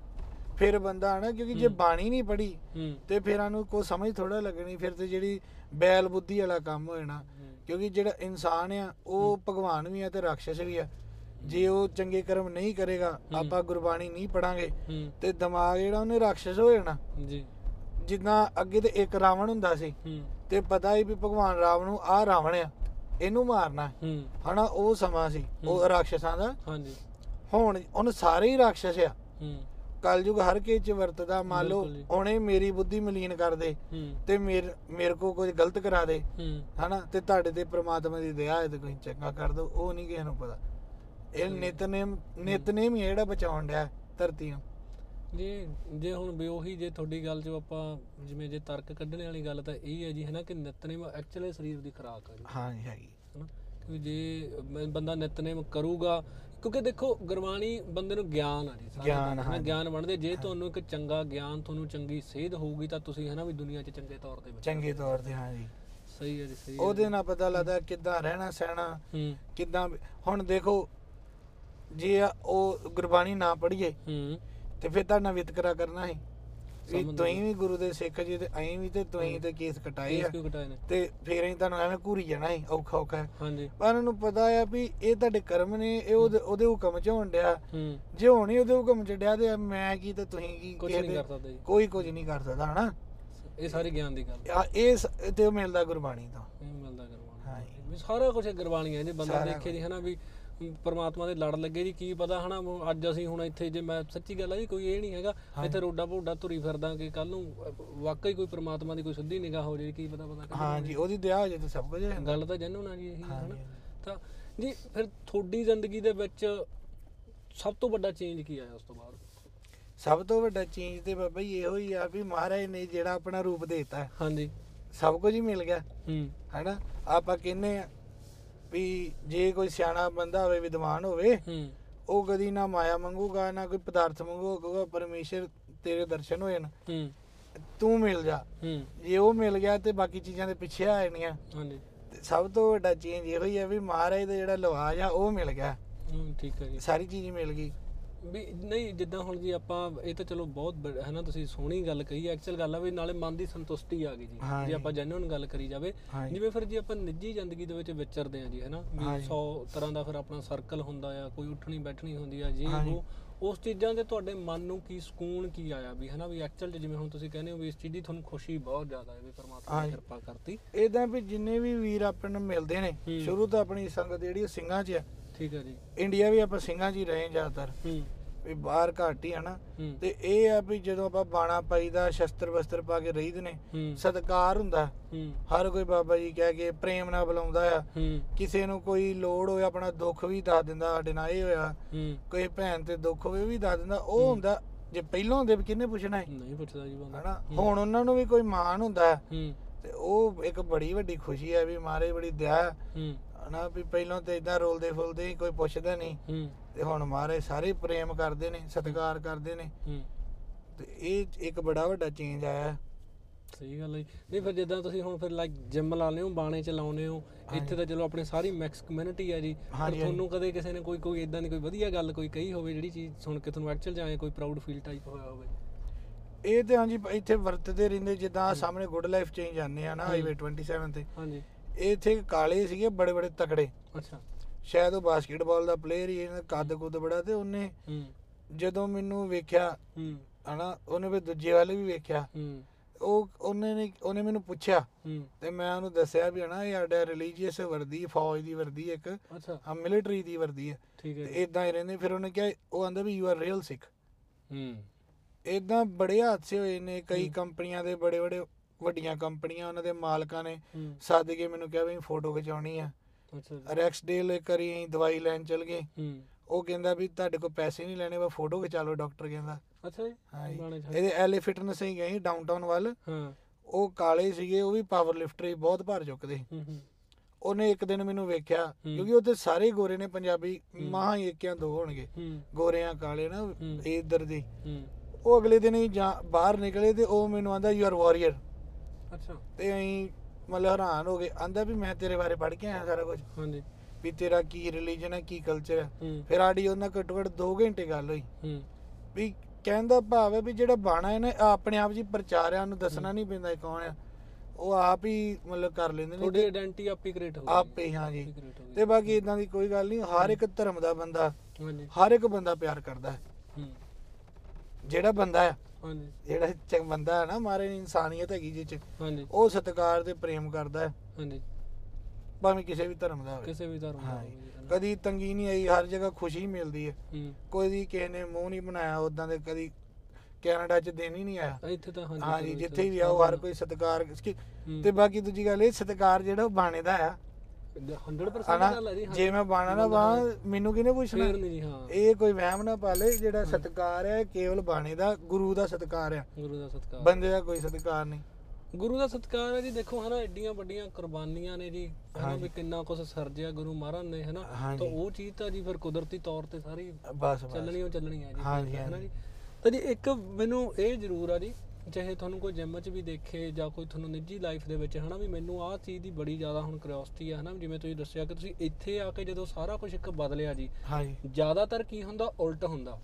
Speaker 1: ਫਿਰ ਬੰਦਾ ਨਾ ਕਿਉਂਕਿ ਜੇ
Speaker 2: ਹੂੰ।
Speaker 1: ਬਾਣੀ ਨਹੀਂ ਪੜੀ
Speaker 2: ਹੂੰ।
Speaker 1: ਤੇ ਫਿਰ ਸਾਨੂੰ ਕੋਈ ਸਮਝ ਥੋੜਾ ਲੱਗਣੀ ਫਿਰ ਤੇ ਜਿਹੜੀ ਬੈਲ ਬੁੱਧੀ ਵਾਲਾ ਕੰਮ ਹੋ ਜਾਣਾ। ਕਿਉਂਕਿ ਜਿਹੜਾ ਇਨਸਾਨ ਆ ਉਹ ਭਗਵਾਨ ਵੀ ਆ ਤੇ ਰਾਖਸ਼ ਵੀ ਆ। ਜੇ ਉਹ ਚੰਗੇ ਕਰਮ ਨਹੀਂ ਕਰੇਗਾ
Speaker 2: ਹੂੰ।
Speaker 1: ਆਪਾਂ ਗੁਰਬਾਣੀ ਨਹੀਂ ਪੜਾਂਗੇ
Speaker 2: ਹੂੰ।
Speaker 1: ਤੇ ਦਿਮਾਗ ਜਿਹੜਾ ਉਹਨੇ ਰਾਖਸ਼ ਹੋ ਜਾਣਾ।
Speaker 2: ਜੀ।
Speaker 1: ਜਿੱਦਾਂ ਅੱਗੇ ਤੇ ਇੱਕ ਰਾਵਣ ਹੁੰਦਾ ਸੀ।
Speaker 2: ਹੂੰ।
Speaker 1: ਤੇ ਪਤਾ ਹੀ ਵੀ ਭਗਵਾਨ ਰਾਮ ਨੂੰ ਆਹ ਰਾਵਣ ਆ ਇਹਨੂੰ ਮਾਰਨਾ। ਹੈ।
Speaker 2: ਹੂੰ
Speaker 1: ਹਨਾ ਉਹ ਸਮਾਂ ਸੀ ਉਹ। ਰਾਖਸ਼ਾਂ ਦਾ।
Speaker 2: ਹਾਂਜੀ।
Speaker 1: ਹੁਣ ਉਹਨ ਸਾਰੇ ਹੀ ਰਾਖਸ਼ ਆ।
Speaker 2: ਹੂੰ।
Speaker 1: ਕਲਯੁਗ ਹਰ ਕੇ ਚ ਵਰਤਦਾ ਮੰਨ ਲਓ
Speaker 2: ਬਿਲਕੁਲ ਜੀ।
Speaker 1: ਉਹਨੇ ਮੇਰੀ ਬੁੱਧੀ ਮਲੀਨ ਕਰ ਦੇ
Speaker 2: ਹੂੰ।
Speaker 1: ਤੇ ਮੇਰੇ ਮੇਰੇ ਕੋ ਕੁਝ ਗਲਤ ਕਰਾ ਦੇ।
Speaker 2: ਹੂੰ।
Speaker 1: ਹਨਾ ਤੇ ਤੁਹਾਡੇ ਤੇ ਪ੍ਰਮਾਤਮਾ ਦੀ ਦਇਆ ਹੈ ਤੇ ਕੋਈ ਚੰਗਾ ਕਰ ਦੋ ਉਹ ਨਹੀਂ ਕਿਸੇ ਨੂੰ ਪਤਾ। ਇਹ। ਨਿਤਨੇਮ ਨਿਤਨੇਮ ਹੀ ਹੈ ਜਿਹੜਾ ਬਚਾਉਣ ਡਿਆ ਧਰਤੀ ਨੂੰ।
Speaker 2: ਜੇ ਜੇ ਹੁਣ ਵੀ ਉਹੀ ਜੇ ਤੁਹਾਡੀ ਗੱਲ ਜੋ ਆਪਾਂ ਜਿਵੇਂ ਜੇ ਤਰਕ ਕੱਢਣ ਵਾਲੀ ਗੱਲ ਤਾਂ ਇਹ ਹੈ ਜੀ ਹੈ ਨਾ ਕਿ ਨਿਤਨੇਮ ਐਕਚੁਅਲੀ ਸਰੀਰ ਦੀ ਖੁਰਾਕ ਆ ਜੀ।
Speaker 1: ਹਾਂ ਜੀ ਹੈਗੀ।
Speaker 2: ਹਨਾ ਕਿ ਜੇ ਬੰਦਾ ਨਿਤਨੇਮ ਕਰੂਗਾ ਕਿਉਂਕਿ ਦੇਖੋ ਗੁਰਬਾਣੀ ਬੰਦੇ ਨੂੰ ਗਿਆਨ ਆ ਜੀ
Speaker 1: ਗਿਆਨ,
Speaker 2: ਹੈ ਨਾ। ਗਿਆਨ ਬਣਦੇ। ਜੇ ਤੁਹਾਨੂੰ ਇੱਕ ਚੰਗਾ ਗਿਆਨ ਤੁਹਾਨੂੰ ਚੰਗੀ ਸੇਧ ਹੋਊਗੀ ਤਾਂ ਤੁਸੀਂ ਹੈ ਨਾ ਵੀ ਦੁਨੀਆ 'ਚ ਚੰਗੇ ਤੌਰ ਤੇ
Speaker 1: ਚੰਗੇ ਤੌਰ ਤੇ ਹਾਂ ਜੀ।
Speaker 2: ਸਹੀ ਹੈ ਜੀ ਸਹੀ ਹੈ।
Speaker 1: ਉਹਦੇ ਨਾਲ ਪਤਾ ਲੱਗਦਾ ਕਿੱਦਾਂ ਰਹਿਣਾ ਸਹਿਣਾ
Speaker 2: ਹੂੰ।
Speaker 1: ਕਿੱਦਾਂ ਹੁਣ ਦੇਖੋ ਜੇ ਉਹ ਗੁਰਬਾਣੀ ਨਾ ਪੜ੍ਹੀਏ
Speaker 2: ਹੂੰ।
Speaker 1: ਤੇ ਫਿਰ ਤੁਹਾਡਾ ਵਿਤਕਰਾ ਕਰਨਾ ਸੀ। ਵੀ
Speaker 2: ਸਮਝ
Speaker 1: ਤੁਸੀਂ ਵੀ ਗੁਰੂ ਦੇ ਸਿੱਖ ਜੀ ਤੇ ਐਂ ਵੀ ਤੇ ਤੁਸੀਂ ਤੇ ਕੇਸ ਕਟਾਏ ਆ।
Speaker 2: ਕਿਉਂ ਘਟਾਏ ਨੇ?
Speaker 1: ਤੇ ਫੇਰ ਅਸੀਂ ਤੁਹਾਨੂੰ ਐਵੇਂ ਘੂਰੀ ਜਾਣਾ ਸੀ ਔਖਾ ਔਖਾ।
Speaker 2: ਹਾਂਜੀ।
Speaker 1: ਪਰ ਇਹਨਾਂ ਨੂੰ ਪਤਾ ਆ ਵੀ ਇਹ ਤੁਹਾਡੇ ਕਰਮ ਨੇ ਇਹ ਉਹਦੇ ਉਹਦੇ ਹੁਕਮ ਚ ਹੋਣ ਡਿਆ।
Speaker 2: ਹੂੰ।
Speaker 1: ਜੇ ਹੋਣੀ ਉਹਦੇ ਹੁਕਮ ਚ ਡਿਆ ਤੇ ਮੈਂ ਕੀ ਤੇ ਤੁਸੀਂ ਕੀ
Speaker 2: ਕੁਝ
Speaker 1: ਕਿਸੇ
Speaker 2: ਨਹੀਂ
Speaker 1: ਦੇ-
Speaker 2: ਕਰ ਸਕਦੇ ਜੀ।
Speaker 1: ਕੋਈ ਕੁਝ ਨਹੀਂ ਕਰ ਸਕਦਾ ਹਨਾ?
Speaker 2: ਇਹ ਸਾਰੀ ਗਿਆਨ ਦੀ ਗੱਲ
Speaker 1: ਆ ਇਹ ਸ- ਤੇ ਉਹ ਮਿਲਦਾ ਗੁਰਬਾਣੀ ਤੋਂ।
Speaker 2: ਇਹ ਮਿਲਦਾ ਗੁਰਬਾਣੀ
Speaker 1: ਹਾਂ ਜੀ।
Speaker 2: ਵੀ ਸਾਰਾ ਕੁਝ ਗੁਰਬਾਣੀ ਹੈ ਜੇ ਬੰਦਾ
Speaker 1: ਸਾਰਾ
Speaker 2: ਦੇਖੇ ਜੀ ਹਨਾ ਵੀ ਪਰਮਾਤਮਾ ਦੇ ਲੜ ਲੱਗੇ ਜੀ ਕੀ ਪਤਾ ਹਨਾ ਅੱਜ ਅਸੀਂ ਹੁਣ ਇੱਥੇ ਜੇ ਮੈਂ ਸੱਚੀ ਗੱਲ ਹੈ ਜੀ ਕੋਈ ਇਹ ਨਹੀਂ ਹੈਗਾ ਇੱਥੇ ਰੋਡਾ ਭੋਡਾ ਤੁਰੀ ਫਿਰਦਾ ਕਿ ਕੱਲ ਨੂੰ ਵਾਕਈ ਕੋਈ ਪਰਮਾਤਮਾ ਦੀ ਕੋਈ ਸਿੱਧੀ ਨਿਗਾਹ ਹੋ ਜੇ ਕੀ ਪਤਾ ਪਤਾ
Speaker 1: ਹਾਂ ਜੀ ਉਹਦੀ ਦਇਆ ਹੋ ਜੇ ਤੇ ਸਭ ਕੁਝ
Speaker 2: ਗੱਲ ਤਾਂ ਜੈਨੂਨ ਆ ਜੀ ਇਹੀ ਹਨਾ। ਤਾਂ ਜੀ ਫਿਰ ਤੁਹਾਡੀ ਜ਼ਿੰਦਗੀ ਦੇ ਵਿੱਚ ਸਭ ਤੋਂ ਵੱਡਾ ਚੇਂਜ ਕੀ ਆਇਆ ਉਸ ਤੋਂ ਬਾਅਦ?
Speaker 1: ਸਭ ਤੋਂ ਵੱਡਾ ਚੀਜ਼ ਤੇ ਬਾਬਾ ਜੀ ਇਹੋ ਹੀ ਆ ਵੀ ਮਹਾਰਾਜ ਨੇ ਜਿਹੜਾ ਆਪਣਾ ਰੂਪ ਦੇਤਾ।
Speaker 2: ਹਾਂਜੀ।
Speaker 1: ਸਭ ਕੁਝ ਹੀ ਮਿਲ ਗਿਆ
Speaker 2: ਹੂੰ।
Speaker 1: ਹੈਨਾ। ਆਪਾਂ ਕਹਿੰਨੇ ਆ ਵੀ ਜੇ ਕੋਈ ਸਿਆਣਾ ਬੰਦਾ ਹੋਵੇ ਵਿਦਵਾਨ ਹੋਵੇ
Speaker 2: ਹੂੰ।
Speaker 1: ਉਹ ਕਦੀ ਨਾ ਮਾਇਆ ਮੰਗੂਗਾ ਨਾ ਕੋਈ ਪਦਾਰਥ ਮੰਗੂਗਾ ਪਰਮੇਸ਼ਰ ਤੇਰੇ ਦਰਸ਼ਨ ਹੋਏ ਨਾ
Speaker 2: ਹੂੰ।
Speaker 1: ਤੂੰ ਮਿਲ ਜਾ।
Speaker 2: ਹੂੰ।
Speaker 1: ਜੇ ਉਹ ਮਿਲ ਗਿਆ ਤੇ ਬਾਕੀ ਚੀਜ਼ਾਂ ਦੇ ਪਿੱਛੇ ਆ ਜਾਣੀਆਂ।
Speaker 2: ਹਾਂਜੀ।
Speaker 1: ਸਭ ਤੋਂ ਵੱਡਾ ਚੇਂਜ ਇਹੋ ਹੀ ਆ ਵੀ ਮਹਾਰਾਜ ਦਾ ਜਿਹੜਾ ਲਿਵਾਜ ਆ ਉਹ ਮਿਲ ਗਿਆ।
Speaker 2: ਹੂੰ, ਠੀਕ ਹੈ ਜੀ।
Speaker 1: ਸਾਰੀ ਚੀਜ਼ ਮਿਲ ਗਈ।
Speaker 2: ਵੀ ਨਹੀਂ ਜਿੱਦਾਂ ਹੁਣ ਜੀ ਆਪਾਂ ਇਹ ਤਾਂ ਚਲੋ ਬਹੁਤ ਹੈ ਨਾ ਤੁਸੀਂ ਸੋਹਣੀ ਗੱਲ ਕਹੀ ਐਕਚੁਅਲ ਗੱਲ ਆ ਵੀ ਨਾਲੇ ਮਨ ਦੀ ਸੰਤੁਸ਼ਟੀ ਆ ਗਈ ਜੀ ਜੇ। ਆਪਾਂ ਜੈਨੂਇਨ ਗੱਲ ਕਰੀ ਜਾਵੇ। ਜਿਵੇਂ ਫਿਰ ਜੀ ਆਪਾਂ ਨਿੱਜੀ ਜ਼ਿੰਦਗੀ ਦੇ ਵਿੱਚ ਵਿਚਰਦੇ ਆ ਜੀ ਹੈ ਨਾ ਵੀ
Speaker 1: ਹਾਂ ਜੀ।
Speaker 2: 100 ਤਰ੍ਹਾਂ ਦਾ ਫਿਰ ਆਪਣਾ ਸਰਕਲ ਹੁੰਦਾ ਆ ਕੋਈ ਉੱਠਣੀ ਬੈਠਣੀ ਹੁੰਦੀ ਆ ਜੀ। ਉਹ ਉਸ ਚੀਜ਼ਾਂ ਦੇ ਤੁਹਾਡੇ ਮਨ ਨੂੰ ਕੀ ਸਕੂਨ ਕੀ ਆਇਆ ਵੀ ਹੈ ਨਾ ਵੀ ਐਕਚੁਅਲ ਜਿਵੇਂ ਹੁਣ ਤੁਸੀਂ ਕਹਿੰਦੇ ਹੋ ਵੀ ਇਸ ਚੀਜ਼ ਦੀ ਤੁਹਾਨੂੰ ਖੁਸ਼ੀ ਬਹੁਤ ਜ਼ਿਆਦਾ ਹੈ ਵੀ ਪਰਮਾਤਮਾ
Speaker 1: ਜੀ।
Speaker 2: ਕਿਰਪਾ ਕਰਤੀ
Speaker 1: ਇਦਾਂ ਵੀ ਜਿੰਨੇ ਵੀ ਵੀਰ ਆਪਾਂ ਨੂੰ ਮਿਲਦੇ ਨੇ। ਸ਼ੁਰੂ ਤੋਂ ਆਪਣੀ ਸੰਗਤ ਜਿਹੜੀ ਸਿੰਘਾਂ 'ਚ ਆ
Speaker 2: ਠੀਕ ਹੈ ਜੀ।
Speaker 1: ਇੰਡੀਆ ਵੀ ਆਪਾਂ ਸਿੰਘਾਂ 'ਚ ਹੀ ਰਹੇ ਜ਼ਿਆਦਾਤਰ।
Speaker 2: ਹੂੰ।
Speaker 1: ਵੀ ਬਾਹਰ ਘੱਟ ਹੀ ਹਨਾ
Speaker 2: ਹੂੰ।
Speaker 1: ਤੇ ਇਹ ਆ ਵੀ ਜਦੋਂ ਆਪਾਂ ਬਾਣਾ ਪਾਈਦਾ ਸ਼ਸਤਰ ਵਸਤਰ ਪਾ ਕੇ ਰਹੀਦੇ ਨੇ
Speaker 2: ਹੂੰ।
Speaker 1: ਸਤਕਾਰ ਹੁੰਦਾ।
Speaker 2: ਹੂੰ।
Speaker 1: ਹਰ ਕੋਈ ਬਾਬਾ ਜੀ ਕਹਿ ਕੇ ਪ੍ਰੇਮ ਨਾਲ ਬੁਲਾਉਂਦਾ ਆ।
Speaker 2: ਹੂੰ।
Speaker 1: ਕਿਸੇ ਨੂੰ ਕੋਈ ਲੋੜ ਹੋਵੇ ਆਪਣਾ ਦੁੱਖ ਵੀ ਦੱਸ ਦਿੰਦਾ ਸਾਡੇ ਨਾਲ ਇਹ ਹੋਇਆ।
Speaker 2: ਹੂੰ।
Speaker 1: ਕੋਈ ਭੈਣ ਤੇ ਦੁੱਖ ਹੋਵੇ ਉਹ ਵੀ ਦੱਸ ਦਿੰਦਾ। ਉਹ। ਹੁੰਦਾ ਜੇ ਪਹਿਲਾਂ ਹੁੰਦੇ ਵੀ ਕਿਹਨੇ ਪੁੱਛਣਾ ਹੈ?
Speaker 2: ਨਹੀਂ ਪੁੱਛਦਾ ਜੀ ਬੰਦਾ।
Speaker 1: ਹਨਾ। ਹੁਣ ਉਹਨਾਂ ਨੂੰ ਵੀ ਕੋਈ ਮਾਣ ਹੁੰਦਾ। ਹੈ
Speaker 2: ਹੂੰ।
Speaker 1: ਤੇ ਉਹ ਇੱਕ ਬੜੀ ਵੱਡੀ ਖੁਸ਼ੀ ਹੈ ਵੀ ਮਾਰੇ ਬੜੀ ਦਇਆ ਹੈ। ਹਨਾ ਵੀ ਪਹਿਲਾਂ ਤੇ ਇਦਾਂ ਰੋਲਦੇ ਫੁੱਲਦੇ ਹੀ ਕੋਈ ਪੁੱਛਦਾ ਨਹੀਂ।
Speaker 2: ਹੂੰ।
Speaker 1: ਤੇ ਹੁਣ ਮਾਰੇ ਸਾਰੇ ਪ੍ਰੇਮ ਕਰਦੇ ਨੇ ਸਤਿਕਾਰ ਕਰਦੇ ਨੇ।
Speaker 2: ਹੂੰ।
Speaker 1: ਤੇ ਇਹ ਇੱਕ ਬੜਾ ਵੱਡਾ ਚੇਂਜ ਆਇਆ।
Speaker 2: ਸਹੀ ਗੱਲ ਹੈ। ਨਹੀਂ ਫਿਰ ਜਿੱਦਾਂ ਤੁਸੀਂ ਹੁਣ ਫਿਰ ਲਾਈਕ ਜਿਮ ਲਾਉਂਦੇ ਹੋ ਬਾਣੇ ਚ ਲਾਉਂਦੇ ਹੋ ਇੱਥੇ ਤਾਂ ਚਲੋ ਆਪਣੀ ਸਾਰੀ ਮੈਕਸ ਕਮਿਊਨਿਟੀ ਹੈ ਜੀ। ਪਰ ਤੁਹਾਨੂੰ ਕਦੇ ਕਿਸੇ ਨੇ ਕੋਈ ਕੋਈ ਇਦਾਂ ਦੀ ਕੋਈ ਵਧੀਆ ਗੱਲ ਕੋਈ ਕਹੀ ਹੋਵੇ ਜਿਹੜੀ ਚੀਜ਼ ਸੁਣ ਕੇ ਤੁਹਾਨੂੰ ਐਕਚੁਅਲ ਜਾਏ ਕੋਈ ਪ੍ਰਾਊਡ ਫੀਲ ਟਾਈਪ ਹੋਇਆ ਹੋਵੇ?
Speaker 1: ਇਹ ਤੇ ਹਾਂਜੀ ਇੱਥੇ ਵਰਤਦੇ ਰਹਿੰਦੇ ਜਿੱਦਾਂ ਸਾਹਮਣੇ ਗੁੱਡ ਲਾਈਫ ਚ ਹੀ ਜਾਂਦੇ ਆ ਨਾ
Speaker 2: ਹੂੰ।
Speaker 1: ਹਾਈਵੇ 27 ਤੇ।
Speaker 2: ਹਾਂਜੀ।
Speaker 1: ਇੱਥੇ ਕਾਲੇ ਸੀਗੇ ਬੜੇ ਬੜੇ ਤਕੜੇ।
Speaker 2: ਅੱਛਾ।
Speaker 1: ਸ਼ਾਇਦ ਉਹ ਬਾਸਕਟਬਾਲ ਦਾ ਪਲੇਅਰ ਹੀ ਇਹਨਾਂ ਕੱਦ ਕੁੱਦ ਬੜਾ ਤੇ ਉਹਨੇ
Speaker 2: ਹੂੰ।
Speaker 1: ਜਦੋਂ ਮੈਨੂੰ ਵੇਖਿਆ
Speaker 2: ਹੂੰ।
Speaker 1: ਹਨਾ ਉਹਨੇ ਵੀ ਦੂਜੇ ਵਾਲੇ ਵੀ ਵੇਖਿਆ।
Speaker 2: ਹੂੰ।
Speaker 1: ਉਹ ਉਹਨੇ ਨੇ ਉਹਨੇ ਮੈਨੂੰ ਪੁੱਛਿਆ
Speaker 2: ਹੂੰ।
Speaker 1: ਤੇ ਮੈਂ ਉਹਨੂੰ ਦੱਸਿਆ ਵੀ ਹਨਾ ਇਹ ਸਾਡਾ ਰਿਲੀਜੀਅਸ ਵਰਦੀ ਫੌਜ ਦੀ ਵਰਦੀ ਇੱਕ।
Speaker 2: ਅੱਛਾ।
Speaker 1: ਆ ਮਿਲਟਰੀ ਦੀ ਵਰਦੀ ਹੈ।
Speaker 2: ਠੀਕ ਹੈ
Speaker 1: ਤੇ ਇਦਾਂ ਹੀ ਰਹਿੰਦੇ ਫਿਰ ਉਹਨੇ ਕਿਹਾ ਉਹ ਆਂਦਾ ਵੀ ਯੂ ਆਰ ਰੀਅਲ ਸਿੱਖ
Speaker 2: ਹੂੰ।
Speaker 1: ਇਦਾਂ ਬੜੇ ਹਾਦਸੇ ਹੋਏ ਨੇ ਕਈ। ਕੰਪਨੀਆਂ ਦੇ ਬੜੇ ਬੜੇ ਵੱਡੀਆਂ ਕੰਪਨੀਆਂ ਉਹਨਾਂ ਦੇ ਮਾਲਕਾਂ ਨੇ ਸੱਦ ਕੇ ਮੈਨੂੰ ਕਿਹਾ ਵੀ ਫੋਟੋ ਖਿਚਾਉਣੀ ਆ। ਰੈਕਸਡੇਲ ਇੱਕ ਵਾਰੀ ਅਸੀਂ ਦਵਾਈ ਲੈਣ ਚਲ ਗਏ। ਉਹ ਕਹਿੰਦਾ ਵੀ ਤੁਹਾਡੇ ਕੋਲ ਪੈਸੇ ਨਹੀਂ ਲੈਣੇ ਬਸ ਫੋਟੋ ਖਿਚਾ ਲਓ ਡਾਕਟਰ ਕਹਿੰਦਾ।
Speaker 2: ਅੱਛਾ ਜੀ।
Speaker 1: ਹਾਂ ਇਹਦੇ ਐਲੇ ਫਿਟਨੈਸ ਹੀ ਗਏ ਡਾਊਨਟਾਊਨ ਵੱਲ।
Speaker 2: ਹਾਂ।
Speaker 1: ਉਹ ਕਾਲੇ ਸੀਗੇ ਉਹ ਵੀ ਪਾਵਰ ਲਿਫਟਰ ਹੀ ਬਹੁਤ ਭਾਰ ਚੁੱਕਦੇ। ਉਹਨੇ ਇੱਕ ਦਿਨ ਮੈਨੂੰ ਵੇਖਿਆ। ਕਿਉਂਕਿ ਉੱਥੇ ਸਾਰੇ ਗੋਰੇ ਨੇ ਪੰਜਾਬੀ। ਮਹਾ ਏਕਿਆਂ ਦੋ ਹੋਣਗੇ। ਗੋਰਿਆਂ ਕਾਲੇ ਨਾ ਇੱਧਰ ਦੇ। ਉਹ ਅਗਲੇ ਦਿਨ ਹੀ ਜਾਂ ਬਾਹਰ ਨਿਕਲੇ ਤੇ ਉਹ ਮੈਨੂੰ ਆਂਦਾ ਯੂ ਆਰ ਵਾਰੀਅਰ
Speaker 2: ਅੱਛਾ।
Speaker 1: ਤੇ ਅਸੀਂ ਮਤਲਬ ਹੈਰਾਨ ਹੋ ਗਏ। ਆਂਦਾ ਵੀ ਮੈਂ ਤੇਰੇ ਬਾਰੇ ਪੜ੍ਹ ਕੇ ਆਇਆ ਸਾਰਾ ਕੁਝ
Speaker 2: ਹਾਂਜੀ।
Speaker 1: ਵੀ ਤੇਰਾ ਕੀ ਰਿਲੀਜਨ ਹੈ ਕੀ ਕਲਚਰ ਹੈ।
Speaker 2: ਹੂੰ।
Speaker 1: ਫਿਰ ਆੜੀ ਉਹਨਾਂ ਘੱਟੋ ਘੱਟ 2 ਘੰਟੇ ਗੱਲ ਹੋਈ।
Speaker 2: ਹੂੰ।
Speaker 1: ਵੀ ਕਹਿਣ ਦਾ ਭਾਵ ਹੈ ਵੀ ਜਿਹੜਾ ਬਾਣਾ ਹੈ ਨਾ ਇਹ ਆਪਣੇ ਆਪ ਜੀ ਪ੍ਰਚਾਰ ਆ ਉਹਨੂੰ ਦੱਸਣਾ ਨਹੀਂ ਪੈਂਦਾ ਇਹ ਕੌਣ ਆ ਉਹ ਆਪ ਹੀ ਮਤਲਬ ਕਰ ਲੈਂਦੇ ਨੇ
Speaker 2: ਤੁਹਾਡੀ ਆਇਡੈਂਟੀ ਆਪ ਹੀ ਕ੍ਰੀਏਟ ਹੋ ਗਈ।
Speaker 1: ਆਪੇ ਹੀ, ਹਾਂ ਜੀ।
Speaker 2: ਆਪੇ create ਹੋ ਗਈ।
Speaker 1: ਤੇ ਬਾਕੀ ਇਦਾਂ ਦੀ ਕੋਈ ਗੱਲ ਨਹੀਂ। ਹਰ ਇੱਕ ਧਰਮ ਦਾ ਬੰਦਾ
Speaker 2: ਹਾਂਜੀ।
Speaker 1: ਹਰ ਇੱਕ ਬੰਦਾ ਪਿਆਰ ਕਰਦਾ ਹੈ
Speaker 2: ਹੂੰ।
Speaker 1: ਜਿਹੜਾ ਬੰਦਾ ਹੈ
Speaker 2: ਹਾਂਜੀ।
Speaker 1: ਜਿਹੜਾ ਚੰਗ ਬੰਦਾ ਹੈ ਨਾ ਮਾਰੇ ਇਨਸਾਨੀਅਤ ਹੈਗੀ ਜਿਹ ਚ
Speaker 2: ਹਾਂਜੀ।
Speaker 1: ਉਹ ਸਤਿਕਾਰ ਤੇ ਪ੍ਰੇਮ ਕਰਦਾ ਹੈ।
Speaker 2: ਹਾਂਜੀ।
Speaker 1: ਭਾਵੇਂ ਕਿਸੇ ਵੀ ਧਰਮ ਦਾ ਹੋਵੇ।
Speaker 2: ਕਿਸੇ ਵੀ ਧਰਮ ਦਾ
Speaker 1: ਹਾਂ
Speaker 2: ਹੋਵੇ
Speaker 1: ਜੀ।
Speaker 2: ਜੀ, ਹੈ ਨਾ।
Speaker 1: ਕਦੀ ਤੰਗੀ ਨਹੀਂ ਆਈ ਹਰ ਜਗ੍ਹਾ ਖੁਸ਼ੀ ਮਿਲਦੀ ਹੈ।
Speaker 2: ਹੂੰ।
Speaker 1: ਕੋਈ ਦੀ ਕਿਸੇ ਨੇ ਮੂੰਹ ਨਹੀਂ ਬਣਾਇਆ ਉਦਾਂ ਦੇ ਕਦੀ ਕੈਨੇਡਾ ਚ ਦਿਨ ਹੀ ਨਹੀਂ ਆਇਆ।
Speaker 2: ਇੱਥੇ ਤਾਂ ਹਾਂਜੀ
Speaker 1: ਹਾਂ ਜੀ
Speaker 2: ਚਲੋ
Speaker 1: ਜਿੱਥੇ ਵੀ ਆਓ ਹਰ ਕੋਈ ਸਤਿਕਾਰ ਇਸਕੀ-
Speaker 2: ਹੂੰ।
Speaker 1: ਤੇ ਬਾਕੀ ਦੂਜੀ ਗੱਲ ਇਹ ਸਤਿਕਾਰ ਜਿਹੜਾ ਉਹ ਬਾਣੇ ਦਾ ਆ
Speaker 2: 100%
Speaker 1: ਹਨਾ?
Speaker 2: ਗੱਲ ਹੈ ਜੀ ਹਾਂ।
Speaker 1: ਜੇ ਮੈਂ ਬਾਣਾ ਨਾ ਬਾਂ ਮੈਨੂੰ ਕਿਹਨੇ ਪੁੱਛਣਾ?
Speaker 2: ਫੇਰ ਨਹੀਂ ਹਾਂ।
Speaker 1: ਇਹ ਕੋਈ ਵਹਿਮ ਨਾ ਪਾਲੇ ਜਿਹੜਾ ਸਤਿਕਾਰ ਹੈ ਕੇਵਲ ਬਾਣੇ ਦਾ ਗੁਰੂ ਦਾ ਸਤਿਕਾਰ ਆ।
Speaker 2: ਗੁਰੂ ਦਾ ਸਤਿਕਾਰ।
Speaker 1: ਬੰਦੇ ਦਾ ਕੋਈ ਸਤਿਕਾਰ ਨਹੀਂ।
Speaker 2: ਗੁਰੂ ਦਾ ਸਤਿਕਾਰ ਹੈ ਜੀ ਦੇਖੋ ਹਨਾ ਐਡੀਆਂ ਵੱਡੀਆਂ ਕੁਰਬਾਨੀਆਂ ਨੇ ਜੀ। ਹਨਾ
Speaker 1: ਹਾਂਜੀ।
Speaker 2: ਵੀ ਕਿੰਨਾ ਕੁਝ ਸਰਜਿਆ ਗੁਰੂ ਮਹਾਰਾਜ ਨੇ ਹਨਾ।
Speaker 1: ਹਾਂਜੀ।
Speaker 2: ਤਾਂ ਉਹ ਚੀਜ਼ ਤਾਂ ਜੀ ਫਿਰ ਕੁਦਰਤੀ ਤੌਰ ਤੇ ਸਾਰੀ
Speaker 1: ਬਸ ਬਸ।
Speaker 2: ਚੱਲਣੀ ਉਹ ਚੱਲਣੀ ਹੈ ਜੀ।
Speaker 1: ਹਾਂਜੀ,
Speaker 2: ਹਨਾ
Speaker 1: ਹਾਂਜੀ।
Speaker 2: ਜੀ। ਤਾਂ ਜੀ ਇੱਕ ਮੈਨੂੰ ਇਹ ਜ਼ਰੂਰ ਆ ਜੀ ਚਾਹੇ ਤੁਹਾਨੂੰ ਕੋਈ ਜਿਮ 'ਚ ਵੀ ਦੇਖੇ ਜਾਂ ਕੋਈ ਤੁਹਾਨੂੰ ਨਿੱਜੀ ਲਾਈਫ ਦੇ ਵਿੱਚ ਹਨਾ ਵੀ ਮੈਨੂੰ ਆਹ ਚੀਜ਼ ਦੀ ਬੜੀ ਜ਼ਿਆਦਾ ਹੁਣ ਕਿਉਰਿਓਸਿਟੀ ਆ ਹਨਾ ਜਿਵੇਂ ਤੁਸੀਂ ਦੱਸਿਆ ਕਿ ਤੁਸੀਂ ਇੱਥੇ ਆ ਕੇ ਜਦੋਂ ਸਾਰਾ ਕੁਝ ਇੱਕ ਬਦਲਿਆ ਜੀ
Speaker 1: ਹਾਂਜੀ
Speaker 2: ਜ਼ਿਆਦਾਤਰ ਕੀ ਹੁੰਦਾ ਉਲਟ ਹੁੰਦਾ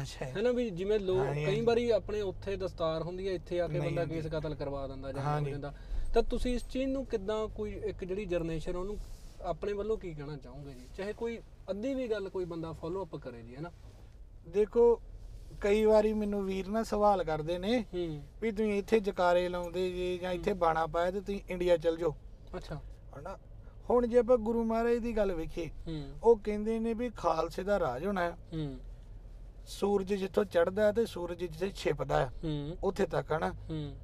Speaker 1: ਅੱਛਾ।
Speaker 2: ਹੈ ਨਾ ਵੀ ਜਿਵੇਂ ਲੋਕ ਕਈ। ਵਾਰੀ ਆਪਣੇ ਉੱਥੇ ਦਸਤਾਰ ਹੁੰਦੀ ਹੈ ਇੱਥੇ ਆ ਕੇ ਬੰਦਾ। ਕੇਸ ਕਤਲ ਕਰਵਾ ਦਿੰਦਾ ਜਾਂ ਹੋ। ਜਾਂਦਾ ਤਾਂ ਤੁਸੀਂ ਇਸ ਚੀਜ਼ ਨੂੰ ਕਿੱਦਾਂ ਕੋਈ ਇੱਕ ਜਿਹੜੀ ਜਨਰੇਸ਼ਨ ਉਹਨੂੰ ਆਪਣੇ ਵੱਲੋਂ ਕੀ ਕਹਿਣਾ ਚਾਹੋਗੇ ਜੀ ਚਾਹੇ ਕੋਈ ਅੱਧੀ ਵੀ ਗੱਲ ਕੋਈ ਬੰਦਾ ਫੋਲੋ ਅਪ ਕਰੇ ਜੀ ਹੈ ਨਾ
Speaker 1: ਦੇਖੋ ਕਈ ਵਾਰੀ ਮੈਨੂੰ ਵੀਰ ਨਾ ਸਵਾਲ ਕਰਦੇ ਨੇ
Speaker 2: ਹੂੰ।
Speaker 1: ਵੀ ਤੁਸੀਂ ਇੱਥੇ ਜਕਾਰੇ ਲਾਉਂਦੇ ਜੇ ਜਾਂ ਇੱਥੇ ਬਾਣਾ ਪਾਇਆ ਤੇ ਤੁਸੀਂ ਇੰਡੀਆ ਚਲ ਜਾਓ।
Speaker 2: ਅੱਛਾ।
Speaker 1: ਹਨਾ? ਹੁਣ ਜੇ ਆਪਾਂ ਗੁਰੂ ਮਹਾਰਾਜ ਦੀ ਗੱਲ ਵੇਖੀਏ
Speaker 2: ਹੂੰ।
Speaker 1: ਉਹ ਕਹਿੰਦੇ ਨੇ ਵੀ ਖਾਲਸੇ ਦਾ ਰਾਜ ਹੋਣਾ ਹੈ।
Speaker 2: ਹੂੰ।
Speaker 1: ਸੂਰਜ ਜਿੱਥੋਂ ਚੜ੍ਹਦਾ ਹੈ ਤੇ ਸੂਰਜ ਜਿੱਥੇ ਛਿਪਦਾ ਹੈ
Speaker 2: ਹੂੰ।
Speaker 1: ਉੱਥੇ ਤੱਕ ਹਨਾ?
Speaker 2: ਹੂੰ।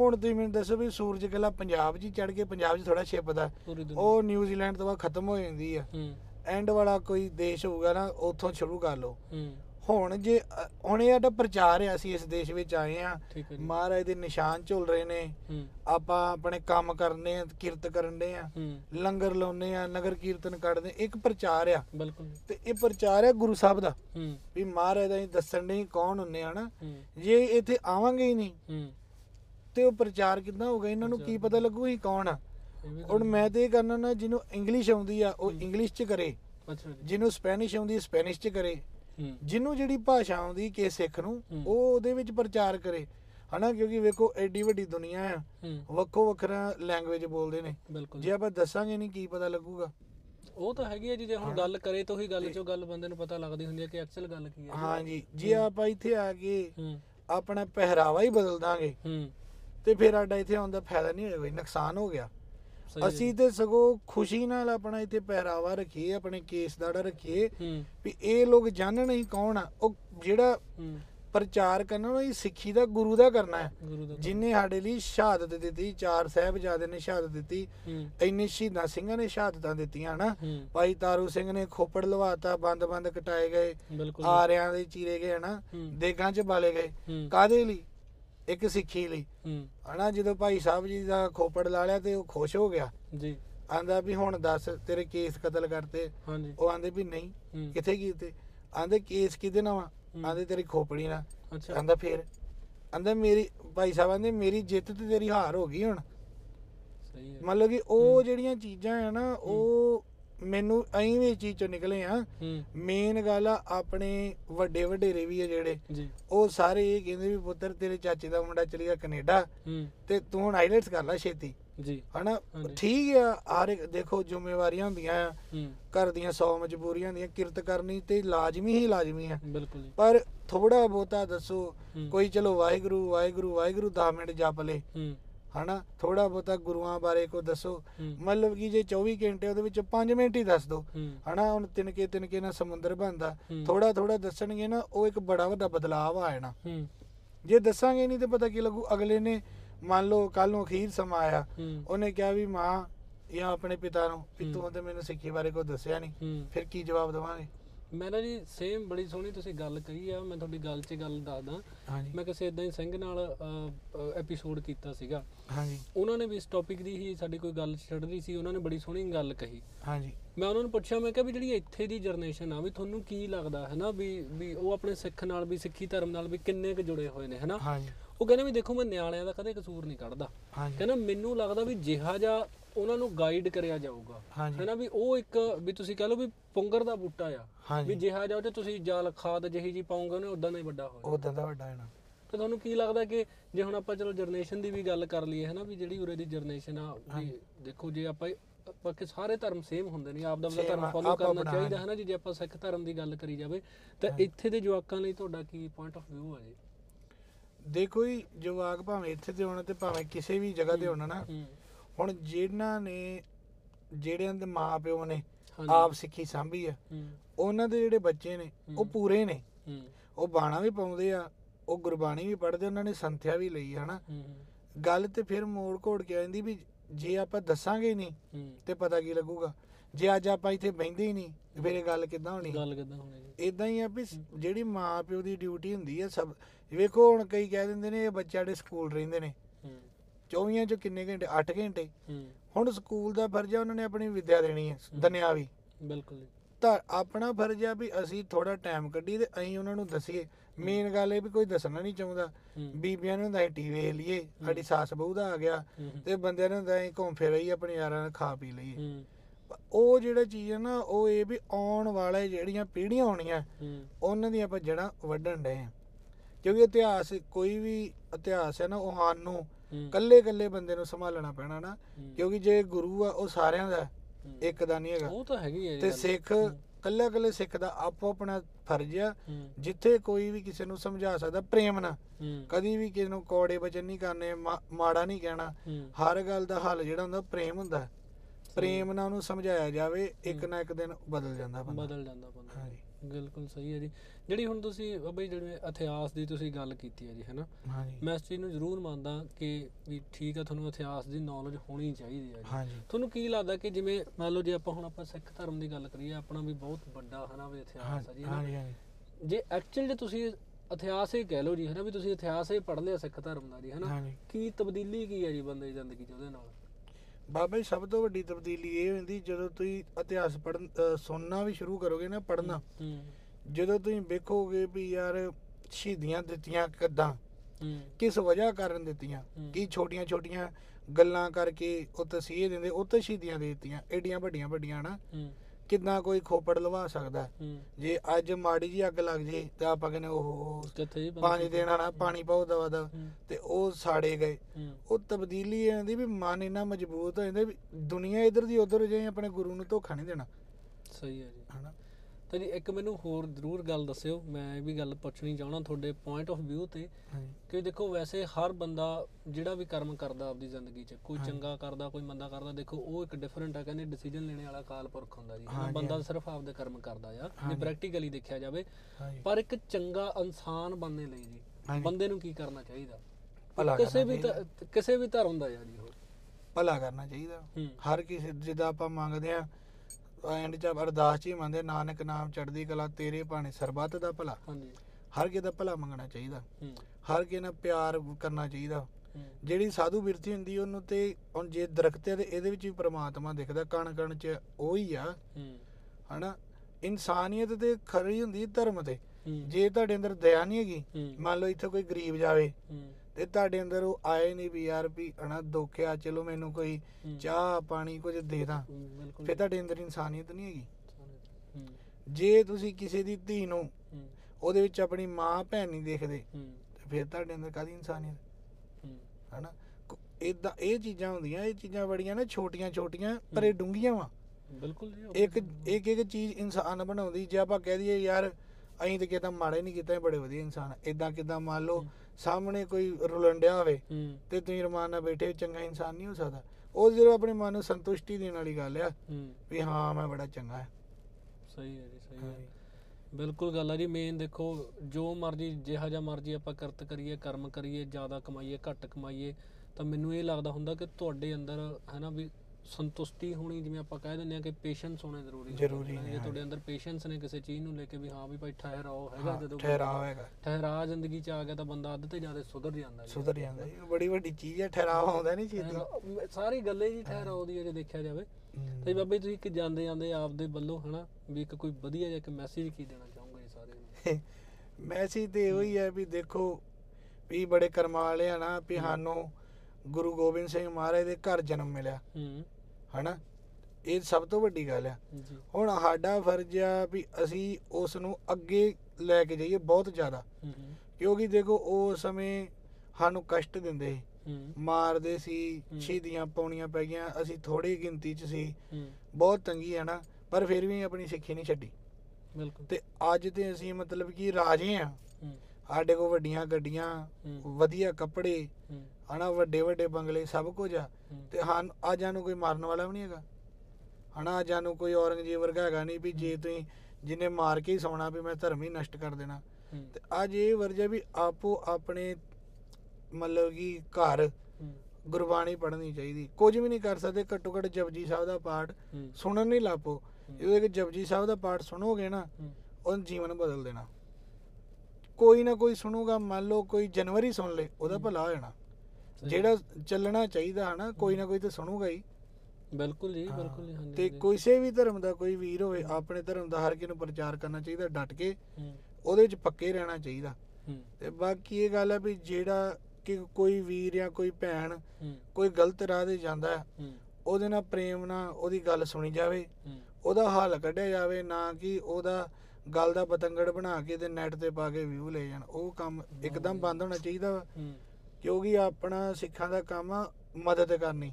Speaker 1: ਹੁਣ ਤੁਸੀਂ ਮੈਨੂੰ ਦੱਸੋ ਵੀ ਸੂਰਜ ਕੱਲਾ ਪੰਜਾਬ 'ਚ ਹੀ ਚੜ੍ਹ ਕੇ ਪੰਜਾਬ 'ਚ ਥੋੜਾ ਛਿਪਦਾ।
Speaker 2: ਪੂਰੀ ਦੁਨੀਆ।
Speaker 1: ਉਹ ਨਿਊਜ਼ੀਲੈਂਡ ਤੋਂ ਬਾਅਦ ਖਤਮ ਹੋ ਜਾਂਦੀ ਆ
Speaker 2: ਹੂੰ।
Speaker 1: ਐਂਡ ਵਾਲਾ ਕੋਈ ਦੇਸ਼ ਹੋਊਗਾ ਨਾ ਉੱਥੋਂ ਸ਼ੁਰੂ ਕਰ ਲਓ।
Speaker 2: ਹੂੰ।
Speaker 1: ਹੁਣ ਜੇ ਹੁਣ ਇਹ ਸਾਡਾ ਪ੍ਰਚਾਰ ਹੈ ਅਸੀਂ ਇਸ ਦੇਸ਼ ਵਿੱਚ ਆਏ ਆ ਮਹਾਰਾਜ ਦੇ ਨਿਸ਼ਾਨ ਝੁਲ ਰਹੇ ਨੇ। ਆਪਾਂ ਆਪਣੇ ਕੰਮ ਕਰਨੇ ਆ ਕਿਰਤ ਕਰਨੇ ਆ। ਲੰਗਰ ਲਾਉਨੇ ਆ ਨਗਰ ਕੀਰਤਨ ਕੱਢਦੇ ਇੱਕ ਪ੍ਰਚਾਰ ਆ।
Speaker 2: ਬਿਲਕੁਲ
Speaker 1: ਤੇ ਇਹ ਪ੍ਰਚਾਰ ਹੈ ਗੁਰੂ ਸਾਹਿਬ ਦਾ। ਵੀ ਮਹਾਰਾਜ ਦਾ ਦੱਸਣ ਨਹੀਂ ਕੌਣ ਹੁੰਨੇ ਆ ਨਾ। ਜੇ ਇੱਥੇ ਆਵਾਂਗੇ ਹੀ ਨਹੀਂ ਤੇ ਉਹ ਪ੍ਰਚਾਰ ਕਿੱਦਾਂ ਹੋਗਾ ਇਹਨਾਂ ਨੂੰ ਕੀ ਪਤਾ ਲੱਗੂ ਹੀ ਕੌਣ ਆ?
Speaker 2: ਇਹ
Speaker 1: ਹੁਣ ਮੈਂ ਤੇ ਇਹ ਕਰਨਾ ਨਾ ਜਿਹਨੂੰ ਇੰਗਲਿਸ਼ ਆਉਂਦੀ ਆ ਉਹ ਇੰਗਲਿਸ਼ ਚ ਕਰੇ।
Speaker 2: ਅੱਛਾ ਜੀ।
Speaker 1: ਜਿਹਨੂੰ ਸਪੈਨਿਸ਼ ਆਉਂਦੀ ਹੈ ਸਪੈਨਿਸ਼ ਚ ਕਰੇ। ਜਿਹਨੂੰ ਜਿਹੜੀ ਭਾਸ਼ਾ ਆਉਂਦੀ ਕਿ ਸਿੱਖ ਨੂੰ
Speaker 2: ਹੂੰ।
Speaker 1: ਉਹ ਉਹਦੇ ਵਿੱਚ ਪ੍ਰਚਾਰ ਕਰੇ। ਹਨਾ ਕਿਉਂਕਿ ਵੇਖੋ ਐਡੀ ਵੱਡੀ ਦੁਨੀਆ ਆ।
Speaker 2: ਹੂੰ।
Speaker 1: ਵੱਖੋ ਵੱਖਰਾ ਲੈਂਗੁਏਜ ਬੋਲਦੇ ਨੇ। ਜੇ ਆਪਾਂ ਦੱਸਾਂਗੇ ਨਹੀਂ ਕੀ ਪਤਾ ਲੱਗੂਗਾ।
Speaker 2: ਉਹ ਤਾਂ ਹੈਗੀ ਹੈ ਜੀ ਜੇ ਹੁਣ ਗੱਲ ਕਰੇ ਤਾਂ ਹੀ ਗੱਲ ਚੋਂ ਗੱਲ ਬੰਦੇ ਨੂੰ ਪਤਾ ਲੱਗਦੀ ਹੁੰਦੀ ਹੈ ਕਿ ਐਕਚੁਅਲ ਗੱਲ ਕੀ ਹੈ
Speaker 1: ਹਾਂਜੀ ਜੇ ਆਪਾਂ ਇੱਥੇ ਆ ਕੇ
Speaker 2: ਹੂੰ।
Speaker 1: ਆਪਣਾ ਪਹਿਰਾਵਾ ਹੀ ਬਦਲ ਦਾਂਗੇ
Speaker 2: ਹੂੰ।
Speaker 1: ਤੇ ਫਿਰ ਸਾਡਾ ਇੱਥੇ ਆਉਣ ਦਾ ਫਾਇਦਾ ਨਹੀਂ ਹੋਏਗਾ ਨੁਕਸਾਨ ਹੋ ਗਿਆ।
Speaker 2: ਹੈ
Speaker 1: ਅਸੀਂ ਤੇ ਸਗੋਂ ਖੁਸ਼ੀ ਨਾਲ ਆਪਣਾ ਇੱਥੇ ਪਹਿਰਾਵਾ ਰੱਖੀਏ ਆਪਣੇ ਕੇਸ ਦਾੜਾ ਰੱਖੀਏ ਵੀ ਇਹ ਲੋਕ ਜਾਣਨ ਹੀ ਕੌਣ ਆ? ਉਹ ਜਿਹੜਾ ਪ੍ਰਚਾਰ ਕਰਨਾ ਉਹ ਸਿੱਖੀ ਦਾ ਗੁਰੂ ਦਾ ਕਰਨਾ ਹੈ। ਜਿਨੇ ਸਾਡੇ ਲਈ ਸ਼ਹਾਦਤ ਦਿੱਤੀ ਚਾਰ ਸਾਹਿਬਜ਼ਾਦੇ ਨੇ ਸ਼ਹਾਦਤ ਦਿੱਤੀ ਇੰਨੇ ਸ਼ਹੀਦਾਂ ਸਿੰਘਾਂ ਨੇ ਸ਼ਹਾਦਤਾਂ ਦਿੱਤੀਆਂ ਨਾ
Speaker 2: ਹੂੰ।
Speaker 1: ਭਾਈ ਤਾਰੂ ਸਿੰਘ ਨੇ ਖੋਪੜ ਲਵਾਤਾ ਬੰਦ-ਬੰਦ ਕਟਾਏ ਗਏ ਆਰਿਆਂ ਦੇ ਚੀਰੇ ਗਏ ਹਨਾ। ਦੇਗਾਂ 'ਚ ਬਾਲੇ ਗਏ। ਕਾਦੇ ਲਈ? ਇੱਕ ਸਿੱਖੀ ਲਈ।
Speaker 2: ਹੂੰ।
Speaker 1: ਹਨਾ ਜਦੋਂ ਭਾਈ ਸਾਹਿਬ ਜੀ ਦਾ ਖੋਪੜ ਲਾ ਲਿਆ ਤੇ ਉਹ ਖੁਸ਼ ਹੋ ਗਿਆ।
Speaker 2: ਜੀ।
Speaker 1: ਆਂਦਾ ਵੀ ਹੁਣ ਦੱਸ ਤੇਰੇ ਕੇਸ ਕਤਲ ਕਰਤੇ।
Speaker 2: ਹਾਂਜੀ।
Speaker 1: ਉਹ ਆਂਦੇ ਵੀ ਨਹੀਂ ਕਿੱਥੇ ਕੀਤੇ? ਆਂਦੇ ਕੇਸ ਕਿਹਦੇ ਨਾਲ ਵਾ। ਆਂਦੇ ਤੇਰੀ ਖੋਪੜੀ ਨਾਲ।
Speaker 2: ਅੱਛਾ।
Speaker 1: ਆਂਦਾ ਫੇਰ। ਆਂਦਾ ਮੇਰੀ ਭਾਈ ਸਾਹਿਬ ਆਂਦੇ ਮੇਰੀ ਜਿੱਤ ਤੇ ਤੇਰੀ ਹਾਰ ਹੋ ਗਈ ਹੁਣ।
Speaker 2: ਸਹੀ ਹੈ।
Speaker 1: ਮਤਲਬ ਕਿ ਉਹ ਜਿਹੜੀਆਂ ਚੀਜ਼ਾਂ ਆ ਨਾ ਉਹ ਮੈਨੂੰ ਐਂ ਵੀ ਇਹ ਚੀਜ਼ ਚੋਂ ਨਿਕਲੇ ਆ। ਮੇਨ ਗੱਲ ਆ ਆਪਣੇ ਵੱਡੇ ਵਡੇਰੇ ਵੀ ਆ ਜਿਹੜੇ। ਉਹ ਸਾਰੇ ਇਹ ਕਹਿੰਦੇ ਵੀ ਪੁੱਤਰ ਤੇਰੇ ਚਾਚੇ ਦਾ ਮੁੰਡਾ ਚਲੀ ਗਿਆ ਕੈਨੇਡਾ ਤੇ ਤੂੰ ਹੁਣ ਆਈਲੈਟਸ ਕਰ ਲੈ ਛੇਤੀ।
Speaker 2: ਜੀ।
Speaker 1: ਹਨਾ। ਠੀਕ ਆ ਹਰ ਇੱਕ ਦੇਖੋ ਜ਼ਿੰਮੇਵਾਰੀਆਂ ਹੁੰਦੀਆਂ ਆ। ਘਰ ਦੀਆਂ 100 ਮਜਬੂਰੀਆਂ ਹੁੰਦੀਆਂ ਕਿਰਤ ਕਰਨੀ ਤੇ ਲਾਜ਼ਮੀ ਹੀ ਲਾਜ਼ਮੀ ਆ।
Speaker 2: ਬਿਲਕੁਲ
Speaker 1: ਪਰ ਥੋੜਾ ਬਹੁਤਾ ਦੱਸੋ। ਕੋਈ ਚਲੋ ਵਾਹਿਗੁਰੂ ਵਾਹਿਗੁਰੂ ਵਾਹਿਗੁਰੂ 10 ਮਿੰਟ ਜਪ ਲੇ। ਹਨਾ? ਥੋੜਾ ਬਹੁਤਾ ਗੁਰੂਆਂ ਬਾਰੇ ਕੋ ਦੱਸੋ। ਮਤਲਬ ਕਿ ਜੇ 24 ਘੰਟੇ ਉਹਦੇ ਵਿੱਚ 5 ਮਿੰਟ ਹੀ ਦੱਸ ਦੋ। ਹਨਾ? ਹੁਣ ਤਿਨਕੇ ਤਿਨਕੇ ਨਾਲ ਸਮੁੰਦਰ ਬਣਦਾ। ਥੋੜਾ ਥੋੜਾ ਦੱਸਣਗੇ ਨਾ ਉਹ ਇੱਕ ਬੜਾ ਵੱਡਾ ਬਦਲਾਅ ਆ ਜਾਣਾ।
Speaker 2: ਹੂੰ।
Speaker 1: ਜੇ ਦੱਸਾਂਗੇ ਨਹੀਂ ਤੇ ਪਤਾ ਕੀ ਲੱਗੂ ਅਗਲੇ ਨੇ ਮੰਨ ਲਓ ਕੱਲ ਨੂੰ ਅਖੀਰ ਸਮਾਂ ਆਇਆ। ਉਹਨੇ ਕਿਹਾ ਵੀ ਮਾਂ ਜਾਂ ਆਪਣੇ ਪਿਤਾ ਨੂੰ ਵੀ। ਤੂੰ ਤੇ ਮੈਨੂੰ ਸਿੱਖੀ ਬਾਰੇ ਕੋਈ ਦੱਸਿਆ ਨਹੀਂ। ਫਿਰ ਕੀ ਜਵਾਬ ਦੇਵਾਂਗੇ?
Speaker 2: ਮੈਂ ਨਾ ਜੀ ਸੇਮ ਬੜੀ ਸੋਹਣੀ ਤੁਸੀਂ ਗੱਲ ਕਹੀ ਆ ਮੈਂ ਤੁਹਾਡੀ ਗੱਲ 'ਚ ਗੱਲ ਦੱਸਦਾ।
Speaker 1: ਹਾਂਜੀ।
Speaker 2: ਮੈਂ ਕਿਸੇ ਇਦਾਂ ਹੀ ਸਿੰਘ ਨਾਲ ਐਪੀਸੋਡ ਕੀਤਾ ਸੀਗਾ।
Speaker 1: ਹਾਂਜੀ।
Speaker 2: ਉਹਨਾਂ ਨੇ ਵੀ ਇਸ ਟੌਪਿਕ ਦੀ ਹੀ ਸਾਡੀ ਕੋਈ ਗੱਲ ਛੱਡਦੀ ਸੀ ਉਹਨਾਂ ਨੇ ਬੜੀ ਸੋਹਣੀ ਗੱਲ ਕਹੀ।
Speaker 1: ਹਾਂਜੀ।
Speaker 2: ਮੈਂ ਉਹਨਾਂ ਨੂੰ ਪੁੱਛਿਆ ਮੈਂ ਕਿਹਾ ਵੀ ਜਿਹੜੀ ਇੱਥੇ ਦੀ ਜਨਰੇਸ਼ਨ ਆ ਵੀ ਤੁਹਾਨੂੰ ਕੀ ਲੱਗਦਾ ਹੈ ਨਾ ਵੀ ਵੀ ਉਹ ਆਪਣੇ ਸਿੱਖ ਨਾਲ ਵੀ ਸਿੱਖੀ ਧਰਮ ਨਾਲ ਵੀ ਕਿੰਨੇ ਕੁ ਜੁੜੇ ਹੋਏ ਨੇ ਹਨਾ?
Speaker 1: ਹਾਂਜੀ।
Speaker 2: ਉਹ ਕਹਿੰਦੇ ਵੀ ਦੇਖੋ ਮੈਂ ਨਿਆਣਿਆਂ ਦਾ ਕਦੇ ਕਸੂਰ ਨਹੀਂ ਕੱਢਦਾ। ਕਹਿੰਦਾ ਮੈਨੂੰ ਲੱਗਦਾ ਵੀ ਜਿਹਾ ਜਾ ਉਹਨਾਂ ਨੂੰ ਗਾਈਡ ਕਰਿਆ ਜਾਊਗਾ।
Speaker 1: ਹਾਂਜੀ।
Speaker 2: ਹੈਨਾ ਵੀ ਉਹ ਇੱਕ ਵੀ ਤੁਸੀਂ ਕਹ ਲਓ ਵੀ ਪੁੰਗਰ ਦਾ ਬੂਟਾ ਆ। ਵੀ
Speaker 1: ਹਾਂਜੀ
Speaker 2: ਜਿਹਾ ਜਾ ਤੇ ਤੁਸੀਂ ਜਲ ਖਾਦ ਜਿਹੀ ਜੀ ਪਾਉਂਗੇ ਉਹਨੇ ਉਦਾਂ ਦਾ ਹੀ ਵੱਡਾ ਹੋਏਗਾ।
Speaker 1: ਉਦਾਂ ਦਾ ਵੱਡਾ ਨਾ
Speaker 2: ਤੇ ਤੁਹਾਨੂੰ ਕੀ ਲੱਗਦਾ ਕਿ ਜੇ ਹੁਣ ਆਪਾਂ ਚਲੋ ਜਨਰੇਸ਼ਨ ਦੀ ਵੀ ਗੱਲ ਕਰ ਲਈਏ ਹਨਾ ਵੀ ਜਿਹੜੀ ਉਰੇ ਦੀ ਜਨਰੇਸ਼ਨ ਆ ਵੀ ਦੇਖੋ ਜੇ ਆਪਾਂ ਆਪਾਂ ਕਿ ਸਾਰੇ ਧਰਮ ਸੇਮ ਹੁੰਦੇ ਨੇ ਆਪ ਦਾ ਆਪਦਾ
Speaker 1: Same
Speaker 2: ਧਰਮ
Speaker 1: ਆ,
Speaker 2: ਫੋਲੋ
Speaker 1: ਆਪੋ
Speaker 2: ਕਰਨਾ
Speaker 1: ਆਪਣਾ,
Speaker 2: ਚਾਹੀਦਾ। ਹੈ ਨਾ ਜੀ ਜੇ ਆਪਾਂ ਸਿੱਖ ਧਰਮ ਦੀ ਗੱਲ ਕਰੀ ਜਾਵੇ ਤਾਂ ਇੱਥੇ ਦੇ ਜਵਾਕਾਂ ਲਈ ਤੁਹਾਡਾ ਕੀ ਪੁਆਇੰਟ ਆਫ View ਆ ਜੀ?
Speaker 1: ਦੇਖੋ ਜੀ ਜਵਾਕ ਭਾਵੇਂ ਇੱਥੇ ਤੇ ਹੋਣ ਤੇ ਭਾਵੇਂ ਕਿਸੇ ਵੀ ਜਗ੍ਹਾ ਤੇ ਹੋਣ ਨਾ
Speaker 2: ਹੂੰ।
Speaker 1: ਹੁਣ ਜਿਨ੍ਹਾਂ ਨੇ ਜਿਹੜਿਆਂ ਦੇ ਮਾਪਿਓ ਨੇ। ਆਪ ਸਿੱਖੀ ਸਾਂਭੀ ਆ ਉਹਨਾਂ ਦੇ ਜਿਹੜੇ ਬੱਚੇ ਨੇ ਉਹ। ਪੂਰੇ ਨੇ। ਉਹ ਬਾਣਾ ਵੀ ਪਾਉਂਦੇ ਆ ਉਹ ਗੁਰਬਾਣੀ ਵੀ ਪੜ੍ਹਦੇ ਉਹਨਾਂ ਨੇ ਸੰਥਿਆ ਵੀ ਲਈ ਆ, ਹਨਾ। ਗੱਲ ਤੇ ਫਿਰ ਮੋੜ ਘੋੜ ਕੇ ਆ ਜਾਂਦੀ ਵੀ ਜੇ ਆਪਾਂ ਦੱਸਾਂਗੇ ਨਹੀਂ ਤੇ ਪਤਾ ਕੀ ਲੱਗੂਗਾ? ਜੇ ਅੱਜ ਆਪਾਂ ਇੱਥੇ ਬਹਿੰਦੇ ਹੀ ਨਹੀਂ ਤੇ ਫਿਰ ਇਹ ਗੱਲ ਕਿੱਦਾਂ ਹੋਣੀ?
Speaker 2: ਗੱਲ ਕਿਦਾਂ ਹੋਣੀ
Speaker 1: ਇਦਾਂ ਹੀ ਆ ਵੀ ਜਿਹੜੀ ਮਾਂ ਪਿਓ ਦੀ ਡਿਊਟੀ ਹੁੰਦੀ ਹੈ ਸਭ ਵੇਖੋ ਹੁਣ ਕਈ ਕਹਿ ਦਿੰਦੇ ਨੇ ਇਹ ਬੱਚਾ ਦੇ ਸਕੂਲ ਰਹਿੰਦੇ ਨੇ। 24 ਚੋਂ ਕਿੰਨੇ ਘੰਟੇ? 8 ਘੰਟੇ। ਹੁਣ ਸਕੂਲ ਦਾ ਫਰਜ਼ ਆ ਉਹਨਾਂ ਨੇ ਆਪਣੀ ਵਿੱਦਿਆ ਦੇਣੀ ਹੈ। ਦੁਨਿਆਵੀ।
Speaker 2: ਬਿਲਕੁਲ
Speaker 1: ਤਾਂ ਆਪਣਾ ਫਰਜ਼ ਆ ਵੀ ਅਸੀਂ ਥੋੜਾ ਟਾਈਮ ਕੱਢੀਏ ਤੇ ਅਸੀਂ ਉਹਨਾਂ ਨੂੰ ਦਸੀਏ। ਮੇਨ ਗੱਲ ਇਹ ਵੀ ਕੋਈ ਦੱਸਣਾ ਨਹੀਂ ਚਾਹੁੰਦਾ। ਬੀਬੀਆਂ ਨੂੰ ਹੁੰਦਾ ਟੀਵੀ ਵੇਖ ਲਈਏ ਸਾਡੀ ਸੱਸ ਬਹੂ ਦਾ ਆ ਗਿਆ। ਤੇ ਬੰਦਿਆਂ ਨੂੰ ਹੁੰਦਾ ਅਸੀਂ ਘੁੰਮ ਫਿਰ ਆਈਏ ਆਪਣੇ ਯਾਰਾਂ ਨਾਲ ਖਾ ਪੀ ਲਈਏ। ਉਹ ਜਿਹੜਾ ਚੀਜ਼ ਹੈ ਨਾ ਉਹ ਇਹ ਵੀ ਆਉਣ ਵਾਲੇ ਜਿਹੜੀਆਂ ਪੀੜ੍ਹੀਆਂ ਆਉਣੀਆਂ ਉਹਨਾਂ ਦੀਆਂ ਆਪਾਂ ਜੜ੍ਹਾਂ ਵੱਢਣ ਡਏ ਆ। ਕਿਉਂਕਿ ਇਤਿਹਾਸ ਕੋਈ ਵੀ ਇਤਿਹਾਸ ਹੈ ਨਾ ਉਹ ਸਾਨੂੰ ਕੱਲੇ ਕੱਲੇ ਬੰਦੇ ਨੂੰ ਸੰਭਾਲਣਾ ਪੈਣਾ ਨਾ। ਕਿਉਂਕਿ ਜੇ ਗੁਰੂ ਆ ਉਹ ਸਾਰਿਆਂ ਦਾ। ਇੱਕ ਦਾ ਨਹੀਂ ਹੈਗਾ।
Speaker 2: ਉਹ ਤਾਂ ਹੈਗੀ ਹੈ
Speaker 1: ਤੇ ਸਿੱਖ ਕੱਲਾ ਕੱਲੇ ਸਿੱਖ ਦਾ ਆਪੋ ਆਪਣਾ ਫਰਜ਼ ਆ ਜਿੱਥੇ ਕੋਈ ਵੀ ਕਿਸੇ ਨੂੰ ਸਮਝਾ ਸਕਦਾ ਪ੍ਰੇਮ ਨਾਲ। ਕਦੀ ਵੀ ਕਿਸੇ ਨੂੰ ਕੋੜੇ ਬਚਨ ਨਹੀਂ ਕਰਨੇ ਮਾੜਾ ਨਹੀਂ ਕਹਿਣਾ। ਹਰ ਗੱਲ ਦਾ ਹੱਲ ਜਿਹੜਾ ਹੁੰਦਾ ਪ੍ਰੇਮ ਹੁੰਦਾ। ਪ੍ਰੇਮ ਨਾਲ ਉਹਨੂੰ ਸਮਝਾਇਆ ਜਾਵੇ ਇੱਕ ਨਾ ਇੱਕ ਦਿਨ ਬਦਲ ਜਾਂਦਾ ਬੰਦਾ।
Speaker 2: ਬਦਲ ਜਾਂਦਾ ਬੰਦਾ।
Speaker 1: ਹਾਂਜੀ।
Speaker 2: ਬਿਲਕੁਲ ਸਹੀ ਹੈ ਜੀ। ਜਿਹੜੀ ਹੁਣ ਤੁਸੀਂ ਬਈ ਜਿਹੜੇ ਇਤਿਹਾਸ ਦੀ ਤੁਸੀਂ ਗੱਲ ਕੀਤੀ ਹੈ ਜੀ ਹੈਨਾ?
Speaker 1: ਹਾਂਜੀ।
Speaker 2: ਮੈਂ ਇਸ ਚੀਜ਼ ਨੂੰ ਜ਼ਰੂਰ ਮੰਨਦਾ ਕਿ ਵੀ ਠੀਕ ਆ ਤੁਹਾਨੂੰ ਇਤਿਹਾਸ ਦੀ ਨੌਲੇਜ ਹੋਣੀ ਚਾਹੀਦੀ ਹੈ ਜੀ।
Speaker 1: ਹਾਂਜੀ।
Speaker 2: ਤੁਹਾਨੂੰ ਕੀ ਲੱਗਦਾ ਕਿ ਜਿਵੇਂ ਮੰਨ ਲਓ ਜੇ ਆਪਾਂ ਹੁਣ ਆਪਾਂ ਸਿੱਖ ਧਰਮ ਦੀ ਗੱਲ ਕਰੀਏ ਆਪਣਾ ਵੀ ਬਹੁਤ ਵੱਡਾ ਹਨਾ ਵੀ ਇਤਿਹਾਸ ਹੈ ਜੀ
Speaker 1: ਹਾਂਜੀ ਹਾਂਜੀ।
Speaker 2: ਜੇ ਐਕਚੁਅਲ ਜੇ ਤੁਸੀਂ ਇਤਿਹਾਸ ਹੀ ਕਹਿ ਲਓ ਜੀ ਹਨਾ ਵੀ ਤੁਸੀਂ ਇਤਿਹਾਸ ਹੀ ਪੜ੍ਹ ਲਿਆ ਸਿੱਖ ਧਰਮ ਦਾ ਜੀ ਹਨਾ? ਕੀ ਤਬਦੀਲੀ ਕੀ ਹੈ ਜੀ ਬੰਦੇ ਦੀ ਜ਼ਿੰਦਗੀ 'ਚ ਉਹਦੇ ਨਾਲ?
Speaker 1: ਬਾਬਾ ਜੀ ਸਭ ਤੋਂ ਵੱਡੀ ਤਬਦੀਲੀ ਇਹ ਹੁੰਦੀ ਜਦੋਂ ਤੁਸੀਂ ਇਤਿਹਾਸ ਪੜਨ ਸੁਣਨਾ ਵੀ ਸ਼ੁਰੂ ਕਰੋਗੇ ਨਾ ਪੜਨਾ ਜਦੋਂ ਤੁਸੀਂ ਵੇਖੋਗੇ ਵੀ ਯਾਰ ਸ਼ਹੀਦੀਆਂ ਦਿੱਤੀਆਂ ਕਿੱਦਾਂ ਕਿਸ ਵਜ੍ਹਾ ਕਾਰਨ ਦਿੱਤੀਆਂ। ਕੀ ਛੋਟੀਆਂ ਛੋਟੀਆਂ ਗੱਲਾਂ ਕਰਕੇ ਉਹ ਤਸੀਹੇ ਦਿੰਦੇ ਉਹ ਤੇ ਸ਼ਹੀਦੀਆਂ ਦੇ ਦਿੱਤੀਆਂ ਏਡੀਆਂ ਵੱਡੀਆਂ ਵੱਡੀਆਂ ਨਾ ਕਿੰਨਾ ਕੋਈ ਖੋਪੜ ਲਵਾ ਸਕਦਾ ਹੈ।
Speaker 2: ਹੂੰ।
Speaker 1: ਜੇ ਅੱਜ ਮਾੜੀ ਜੀ ਅੱਗ ਲੱਗ ਜੇ ਤੇ ਆਪਾਂ ਕਹਿੰਦੇ ਉਹ
Speaker 2: ਕਿੱਥੇ ਜੀ ਬੰਦਾ
Speaker 1: ਪੰਜ ਦਿਨ ਆਣਾ ਪਾਣੀ ਪਾਉ ਦਵਾ ਦਵਾ।
Speaker 2: ਹੂੰ।
Speaker 1: ਤੇ ਉਹ ਸਾੜੇ ਗਏ।
Speaker 2: ਹੂੰ।
Speaker 1: ਉਹ ਤਬਦੀਲੀ ਇਹ ਆਂਦੀ ਵੀ ਮਨ ਇੰਨਾ ਮਜ਼ਬੂਤ ਹੋ ਜਾਂਦਾ ਵੀ ਦੁਨੀਆ ਇਧਰ ਦੀ ਉਧਰ ਜਾਏ ਆਪਣੇ ਗੁਰੂ ਨੂੰ ਧੋਖਾ ਨਹੀਂ ਦੇਣਾ।
Speaker 2: ਸਹੀ ਹੈ ਜੀ।
Speaker 1: ਹਨਾ?
Speaker 2: ਤਾਂ ਜੀ ਇੱਕ ਮੈਨੂੰ ਹੋਰ ਜ਼ਰੂਰ ਗੱਲ ਦੱਸਿਓ ਮੈਂ ਇਹ ਵੀ ਗੱਲ ਪੁੱਛਣੀ ਚਾਹਣਾ ਤੁਹਾਡੇ ਪੁਆਇੰਟ ਆਫ View ਤੇ ਕਿ ਦੇਖੋ ਵੈਸੇ ਹਰ ਬੰਦਾ ਜਿਹੜਾ ਵੀ ਕਰਮ ਕਰਦਾ ਆਪਦੀ ਜ਼ਿੰਦਗੀ 'ਚ ਕੋਈ ਚੰਗਾ ਕਰਦਾ ਕੋਈ ਮੰਦਾ ਕਰਦਾ ਦੇਖੋ ਉਹ ਇੱਕ ਡਿਫਰੈਂਟ ਆ ਕਹਿੰਦੇ ਡਿਸੀਜਨ ਲੈਣੇ ਵਾਲਾ ਕਾਲ ਪੁਰਖ ਹੁੰਦਾ ਜੀ। ਬੰਦਾ ਸਿਰਫ ਆਪਦੇ ਕਰਮ ਕਰਦਾ ਆ ਜੇ ਪ੍ਰੈਕਟੀਕਲੀ ਦੇਖਿਆ ਜਾਵੇ ਪਰ ਇੱਕ ਚੰਗਾ ਇਨਸਾਨ ਬਣਨੇ ਲਈ ਜੀ। ਬੰਦੇ ਨੂੰ ਕੀ ਕਰਨਾ ਚਾਹੀਦਾ?
Speaker 1: ਭਲਾ
Speaker 2: ਕਿਸੇ ਵੀ ਕਿਸੇ ਵੀ ਧਰਮ ਦਾ ਆ ਜੀ ਉਹ।
Speaker 1: ਭਲਾ ਕਰਨਾ ਚਾਹੀਦਾ। ਹਰ ਕਿਸੇ ਜਿੱਦਾਂ ਆਪਾਂ ਮੰਗਦੇ ਆ ਐਂਡ ਚ ਅਰਦਾਸ ਚ ਹੀ ਮੰਨਦੇ ਨਾਨਕ ਨਾਮ ਚੜ੍ਹਦੀ ਕਲਾ ਤੇਰੇ ਭਾਣੇ ਸਰਬੱਤ ਦਾ ਭਲਾ।
Speaker 2: ਹਾਂਜੀ।
Speaker 1: ਹਰ ਕਿਸੇ ਦਾ ਭਲਾ ਮੰਗਣਾ ਚਾਹੀਦਾ। ਹਰ ਕਿਸੇ ਨਾਲ ਪਿਆਰ ਕਰਨਾ ਚਾਹੀਦਾ। ਜਿਹੜੀ ਸਾਧੂ ਬਿਰਤੀ ਹੁੰਦੀ ਉਹਨੂੰ ਤੇ ਹੁਣ ਜੇ ਦਰਖਤ ਤੇ ਇਹਦੇ ਵਿੱਚ ਵੀ ਪ੍ਰਮਾਤਮਾ ਦਿਖਦਾ। ਕਣ ਕਣ ਚ ਉਹ ਹੀ ਆ। ਹਨਾ? ਇਨਸਾਨੀਅਤ ਤੇ ਖਰੀ ਹੁੰਦੀ ਧਰਮ ਤੇ। ਜੇ ਤੁਹਾਡੇ ਅੰਦਰ ਦਇਆ ਨਹੀਂ ਹੈਗੀ ਮੰਨ ਲਓ ਇੱਥੇ ਕੋਈ ਗਰੀਬ ਜਾਵੇ। ਤੇ ਤੁਹਾਡੇ ਅੰਦਰ ਉਹ ਆਏ ਨਹੀਂ ਵੀ ਯਾਰ ਵੀ ਹਨਾ ਦੁੱਖਿਆ ਚਲੋ ਮੈਨੂੰ ਕੋਈ। ਚਾਹ ਪਾਣੀ ਕੁਝ ਦੇ ਦਾਂ। ਫਿਰ ਤੁਹਾਡੇ ਅੰਦਰ ਇਨਸਾਨੀਅਤ ਨਹੀਂ ਹੈਗੀ। ਜੇ ਤੁਸੀਂ ਕਿਸੇ ਦੀ ਧੀ ਨੂੰ ਉਹਦੇ ਵਿੱਚ ਆਪਣੀ ਮਾਂ ਭੈਣ ਨਹੀਂ ਦੇਖਦੇ ਫਿਰ ਤੁਹਾਡੇ ਅੰਦਰ ਕਾਦੀ ਇਨਸਾਨੀਅਤ? ਹਨਾ? ਇਦਾਂ ਇਹ ਚੀਜ਼ਾਂ ਹੁੰਦੀਆਂ ਇਹ ਚੀਜ਼ਾਂ ਬੜੀਆਂ ਨਾ ਛੋਟੀਆਂ ਛੋਟੀਆਂ ਪਰ ਇਹ ਡੂੰਘੀਆਂ ਵਾ
Speaker 2: ਬਿਲਕੁਲ
Speaker 1: ਇੱਕ ਇੱਕ ਇੱਕ ਚੀਜ਼ ਇਨਸਾਨ ਬਣਾਉਂਦੀ ਜੇ ਆਪਾਂ ਕਹਿ ਦਈਏ ਯਾਰ ਅਸੀਂ ਤੇ ਕਿਤਾ ਮਾੜੇ ਨਹੀਂ ਕੀਤਾ ਬੜੇ ਵਧੀਆ ਇਨਸਾਨ ਇਦਾਂ ਕਿਦਾਂ ਮੰਨ ਲਓ ਸਾਹਮਣੇ ਕੋਈ ਰੁਲੰਡਿਆ ਹੋਵੇ ਤੇ ਤੁਸੀਂ ਰਮਾਨ ਨਾਲ ਬੈਠੇ ਚੰਗਾ ਇਨਸਾਨ ਨਹੀਂ ਹੋ ਸਕਦਾ। ਉਹ ਜਦੋਂ ਆਪਣੇ ਮਨ ਨੂੰ ਸੰਤੁਸ਼ਟੀ ਦੇਣ ਵਾਲੀ ਗੱਲ ਆ ਵੀ ਹਾਂ ਮੈਂ ਬੜਾ ਚੰਗਾ ਹੈ
Speaker 2: ਸਹੀ ਹੈ ਜੀ ਸਹੀ ਹੈ। ਬਿਲਕੁਲ ਗੱਲ ਆ ਜੀ ਮੇਨ ਦੇਖੋ ਜੋ ਮਰਜ਼ੀ ਜਿਹਾ ਜਿਹਾ ਮਰਜ਼ੀ ਆਪਾਂ ਕਰਤ ਕਰੀਏ ਕਰਮ ਕਰੀਏ ਜ਼ਿਆਦਾ ਕਮਾਈਏ ਘੱਟ ਕਮਾਈਏ ਤਾਂ ਮੈਨੂੰ ਇਹ ਲੱਗਦਾ ਹੁੰਦਾ ਕਿ ਤੁਹਾਡੇ ਅੰਦਰ ਹੈ ਨਾ ਵੀ ਸੰਤੁਸ਼ਟੀ ਹੋਣੀ ਜਿਵੇਂ ਆਪਾਂ ਕਹਿ ਦਿੰਦੇ ਆ ਕਿ ਪੇਸ਼ੈਂਸ ਹੋਣਾ ਜ਼ਰੂਰੀ
Speaker 1: ਜ਼ਰੂਰੀ
Speaker 2: ਹੈ ਜੇ ਤੁਹਾਡੇ ਅੰਦਰ ਪੇਸ਼ੈਂਸ ਨੇ ਕਿਸੇ ਚੀਜ਼ ਨੂੰ ਲੈ ਕੇ ਵੀ ਹਾਂ ਵੀ ਭਾਈ ਠਹਿਰਾਓ ਹੈਗਾ ਜਦੋਂ
Speaker 1: ਠਹਿਰਾਅ ਹੋਏਗਾ
Speaker 2: ਠਹਿਰਾ ਜ਼ਿੰਦਗੀ ਚ ਆ ਗਿਆ ਤਾਂ ਬੰਦਾ ਅੱਧ ਤੇ ਜ਼ਿਆਦਾ ਸੁਧਰ ਜਾਂਦਾ
Speaker 1: ਸੁਧਰ ਜਾਂਦਾ ਇਹ ਬੜੀ ਵੱਡੀ ਚੀਜ਼ ਹੈ ਠਹਿਰਾਅ ਆਉਂਦਾ ਨਹੀਂ ਛੇਤੀ।
Speaker 2: ਠਹਿਰਾਓ- ਸਾਰੀ ਗੱਲੇ ਜੀ ਠਹਿਰਾਓ ਦੀ ਜੇ ਦੇਖਿਆ ਜਾਵੇ। ਤੇ ਬਾਬੇ ਤੁਸੀਂ ਕਿ ਜਾਂਦੇ ਜਾਂਦੇ ਆਪਦੇ ਵੱਲੋਂ ਹਨਾ ਵੀ ਇੱਕ ਕੋਈ ਵਧੀਆ ਜਿਹਾ ਇੱਕ ਮੈਸੇਜ ਕੀ ਦੇਣਾ ਚਾਹੋਗੇ ਜੀ ਸਾਰਿਆਂ ਨੂੰ?
Speaker 1: ਮੈਸੇਜ ਤੇ ਇਹੋ ਹੀ ਹੈ ਵੀ ਦੇਖੋ ਵੀ ਬੜੇ ਕਰਮਾਂ ਵਾਲੇ ਆ ਨਾ ਵੀ ਸਾਨੂੰ ਗੁਰੂ ਗੋਬਿੰਦ ਸਿੰਘ ਮਹਾਰਾਜ ਦੇ ਘਰ ਜਨਮ ਮਿਲਿਆ।
Speaker 2: ਹੂੰ।
Speaker 1: ਹਨਾ? ਇਹ ਸਭ ਤੋਂ ਵੱਡੀ ਗੱਲ ਆ। ਹੁਣ ਸਾਡਾ ਫਰਜ਼ ਆ ਵੀ ਅਸੀਂ ਉਸ ਨੂੰ ਅੱਗੇ ਲੈ ਕੇ ਜਾਈਏ ਬਹੁਤ ਜ਼ਿਆਦਾ। ਕਿਉਂਕਿ ਦੇਖੋ ਉਸ ਸਮੇਂ ਸਾਨੂੰ ਕਸ਼ਟ ਦਿੰਦੇ ਸੀ। ਮਾਰਦੇ ਸੀ। ਸ਼ਹੀਦੀਆਂ ਪਾਉਣੀਆਂ ਪੈ ਗਈਆਂ ਅਸੀਂ ਥੋੜੀ ਗਿਣਤੀ 'ਚ ਸੀ। ਬਹੁਤ ਤੰਗੀ ਹੈ ਨਾ ਪਰ ਫਿਰ ਵੀ ਆਪਣੀ ਸਿੱਖੀ ਨਹੀਂ ਛੱਡੀ।
Speaker 2: ਬਿਲਕੁਲ।
Speaker 1: ਤੇ ਅੱਜ ਤੇ ਅਸੀਂ ਮਤਲਬ ਕਿ ਰਾਜੇ ਆ। ਸਾਡੇ ਕੋਲ ਵੱਡੀਆਂ ਗੱਡੀਆਂ ਵਧੀਆ ਕੱਪੜੇ ਹਨਾ ਵੱਡੇ ਵੱਡੇ ਬੰਗਲੇ ਸਭ ਕੁਝ ਆ। ਤੇ ਹਾਂ ਆਜਾਂ ਨੂੰ ਕੋਈ ਮਾਰਨ ਵਾਲਾ ਵੀ ਨਹੀਂ ਹੈਗਾ। ਹਨਾ ਆਜਾਂ ਨੂੰ ਕੋਈ ਔਰੰਗਜ਼ੇਬ ਵਰਗਾ ਹੈਗਾ ਨਹੀਂ ਵੀ ਜੇ ਤੁਸੀਂ ਜਿੰਨੇ ਮਾਰ ਕੇ ਹੀ ਸੌਣਾ ਵੀ ਮੈਂ ਧਰਮ ਹੀ ਨਸ਼ਟ ਕਰ ਦੇਣਾ। ਤੇ ਅੱਜ ਇਹ ਵਰਜਾ ਵੀ ਆਪੋ ਆਪਣੇ ਮਤਲਬ ਕਿ ਘਰ ਗੁਰਬਾਣੀ ਪੜ੍ਹਨੀ ਚਾਹੀਦੀ। ਕੁਝ ਵੀ ਨਹੀਂ ਕਰ ਸਕਦੇ ਘੱਟੋ ਘੱਟ ਜਪਜੀ ਸਾਹਿਬ ਦਾ ਪਾਠ ਸੁਣਨ ਨਹੀਂ ਲਾਪੋ।
Speaker 2: ਹੂੰ।
Speaker 1: ਜਦੋਂ ਇੱਕ ਜਪਜੀ ਸਾਹਿਬ ਦਾ ਪਾਠ ਸੁਣੋਗੇ ਨਾ
Speaker 2: ਹੂੰ।
Speaker 1: ਉਹਦਾ ਜੀਵਨ ਬਦਲ ਦੇਣਾ। ਕੋਈ ਨਾ ਕੋਈ ਸੁਣੂਗਾ ਮੰਨ ਲਓ ਕੋਈ ਜਨਵਰੀ ਸੁਣ ਲੇ ਉਹਦਾ ਭਲਾ ਹੋ ਜਾਣਾ। ਜਿਹੜਾ ਚੱਲਣਾ ਚਾਹੀਦਾ ਹਨਾ ਕੋਈ ਨਾ ਕੋਈ ਤਾਂ ਸੁਣੂਗਾ ਹੀ।
Speaker 2: ਬਿਲਕੁਲ ਜੀ। ਬਿਲਕੁਲ ਹਾਂਜੀ
Speaker 1: ਤੇ। ਕਿਸੇ ਵੀ ਧਰਮ ਦਾ ਕੋਈ ਵੀਰ ਹੋਵੇ ਆਪਣੇ ਧਰਮ ਦਾ ਹਰ ਕਿਸੇ ਨੂੰ ਪ੍ਰਚਾਰ ਕਰਨਾ ਚਾਹੀਦਾ ਡਟ ਕੇ। ਉਹਦੇ ਵਿੱਚ ਪੱਕੇ ਰਹਿਣਾ ਚਾਹੀਦਾ। ਤੇ ਬਾਕੀ ਇਹ ਗੱਲ ਹੈ ਵੀ ਜਿਹੜਾ ਕਿ ਕੋਈ ਵੀਰ ਜਾਂ ਕੋਈ ਭੈਣ ਕੋਈ ਗਲਤ ਰਾਹ ਤੇ ਜਾਂਦਾ ਹੈ, ਉਹਦੇ ਨਾਲ ਪ੍ਰੇਮ ਨਾਲ ਉਹਦੀ ਗੱਲ ਸੁਣੀ ਜਾਵੇ। ਉਹਦਾ ਹੱਲ ਕੱਢਿਆ ਜਾਵੇ ਨਾ ਕਿ ਉਹਦਾ ਗੱਲ ਦਾ ਬਤੰਗੜ ਬਣਾ ਕੇ ਤੇ ਨੈਟ ਤੇ ਪਾ ਕੇ ਵਿਊ ਲੈ ਜਾਣ। ਉਹ ਕੰਮ ਇੱਕਦਮ ਬੰਦ ਹੋਣਾ ਚਾਹੀਦਾ ਵਾ। ਕਿਉਂਕਿ ਆਪਣਾ ਸਿੱਖਾਂ ਦਾ ਕੰਮ ਆ ਮਦਦ ਕਰਨੀ।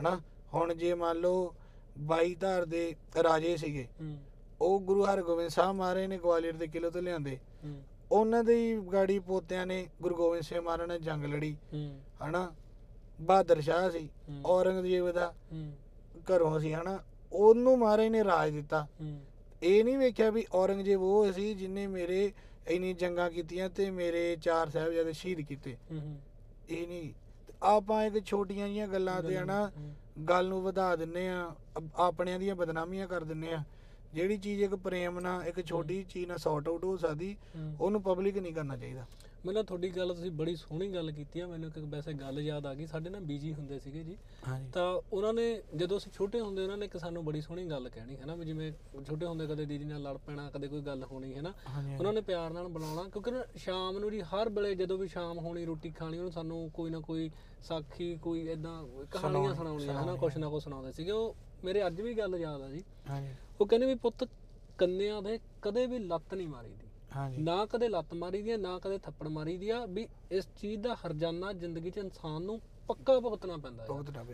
Speaker 1: ਹਨਾ? ਹੁਣ ਜੇ ਮੰਨ ਲਓ 22 ਧਾਰ ਦੇ ਰਾਜੇ ਸੀਗੇ। ਉਹ ਗੁਰੂ ਹਰਗੋਬਿੰਦ ਸਾਹਿਬ ਮਹਾਰਾਜ ਨੇ ਗਵਾਲੀਅਰ ਦੇ ਕਿਲੇ ਤੋਂ ਲਿਆਂਦੇ। ਉਹਨਾਂ ਦੇ ਹੀ ਗਾੜੀ ਪੋਤਿਆਂ ਨੇ ਗੁਰੂ ਗੋਬਿੰਦ ਸਿੰਘ ਮਹਾਰਾਜ ਨਾਲ ਜੰਗ ਲੜੀ। ਹਨਾ? ਬਹਾਦਰ ਸ਼ਾਹ ਸੀ। ਔਰੰਗਜ਼ੇਬ ਦਾ ਘਰੋਂ ਸੀ ਹਨਾ? ਉਹਨੂੰ ਮਹਾਰਾਜ ਨੇ ਰਾਜ ਦਿੱਤਾ। ਇਹ ਨਹੀਂ ਵੇਖਿਆ ਵੀ ਔਰੰਗਜ਼ੇਬ ਉਹ ਸੀ ਜਿਨੇ ਮੇਰੇ ਇੰਨੀ ਜੰਗਾਂ ਕੀਤੀਆਂ ਤੇ ਮੇਰੇ ਚਾਰ ਸਾਹਿਬਜ਼ਾਦੇ ਸ਼ਹੀਦ ਕੀਤੇ। ਇਹ ਨਹੀਂ। ਆਪਾਂ ਇੱਕ ਛੋਟੀਆਂ ਜੀਆਂ ਗੱਲਾਂ ਤੇ ਹਨਾ। ਗੱਲ ਨੂੰ ਵਧਾ ਦਿੰਨੇ ਆ ਆਪਣਿਆਂ ਦੀਆਂ ਬਦਨਾਮੀਆਂ ਕਰ ਦਿੰਨੇ ਆ। ਜਿਹੜੀ ਚੀਜ਼ ਇੱਕ ਪ੍ਰੇਮ ਨਾਲ ਇੱਕ ਛੋਟੀ ਚੀਜ਼ ਨਾਲ ਸੌਟ ਆਊਟ ਹੋ ਸਕਦੀ। ਉਹਨੂੰ ਪਬਲਿਕ ਨਹੀਂ ਕਰਨਾ ਚਾਹੀਦਾ।
Speaker 2: ਮੈਨੂੰ ਤੁਹਾਡੀ ਗੱਲ ਤੁਸੀਂ ਬੜੀ ਸੋਹਣੀ ਗੱਲ ਕੀਤੀ ਆ ਮੈਨੂੰ ਇੱਕ ਵੈਸੇ ਗੱਲ ਯਾਦ ਆ ਗਈ ਸਾਡੇ ਨਾਲ ਬੀਜੀ ਹੁੰਦੇ ਸੀਗੇ ਜੀ। ਤਾਂ ਉਹਨਾਂ ਨੇ ਜਦੋਂ ਅਸੀਂ ਛੋਟੇ ਹੁੰਦੇ ਉਹਨਾਂ ਨੇ ਇੱਕ ਸਾਨੂੰ ਬੜੀ ਸੋਹਣੀ ਗੱਲ ਕਹਿਣੀ ਹੈ ਨਾ ਵੀ ਜਿਵੇਂ ਛੋਟੇ ਹੁੰਦੇ ਕਦੇ ਦੀਦੀ ਨਾਲ ਲੜ ਪੈਣਾ ਕਦੇ ਕੋਈ ਗੱਲ ਹੋਣੀ ਹੈ ਨਾ ਉਹਨਾਂ ਨੇ ਪਿਆਰ ਨਾਲ ਬੁਲਾਉਣਾ ਕਿਉਂਕਿ ਨਾ ਸ਼ਾਮ ਨੂੰ ਜੀ ਹਰ ਵੇਲੇ ਜਦੋਂ ਵੀ ਸ਼ਾਮ ਹੋਣੀ ਰੋਟੀ ਖਾਣੀ ਉਹਨੂੰ ਸਾਨੂੰ ਕੋਈ ਨਾ ਕੋਈ ਸਾਖੀ ਕੋਈ ਇਦਾਂ ਕਹਾਣੀਆਂ ਸੁਣਾਉਣੀਆਂ ਹਨਾ ਕੁਛ ਨਾ ਕੁਛ ਸੁਣਾਉਂਦੇ ਸੀਗੇ। ਉਹ ਮੇਰੇ ਅੱਜ ਵੀ ਗੱਲ ਯਾਦ ਆ ਜੀ। ਉਹ ਕਹਿੰਦੇ ਵੀ ਪੁੱਤ ਕੰਨਿਆਂ ਦੇ ਕਦੇ ਵੀ ਲੱਤ ਨਹੀਂ ਮਾਰੀ ਦੀ
Speaker 1: ਹਾਂਜੀ
Speaker 2: ਨਾ ਕਦੇ ਲੱਤ ਮਾਰੀ ਦੀ ਆ ਨਾ ਕਦੇ ਥੱਪੜ ਮਾਰੀ ਦੀ ਆ ਵੀ ਇਸ ਚੀਜ਼ ਦਾ ਹਰਜਾਨਾ ਜ਼ਿੰਦਗੀ 'ਚ ਇਨਸਾਨ ਨੂੰ ਪੱਕਾ ਭੁਗਤਣਾ ਪੈਂਦਾ ਹੈ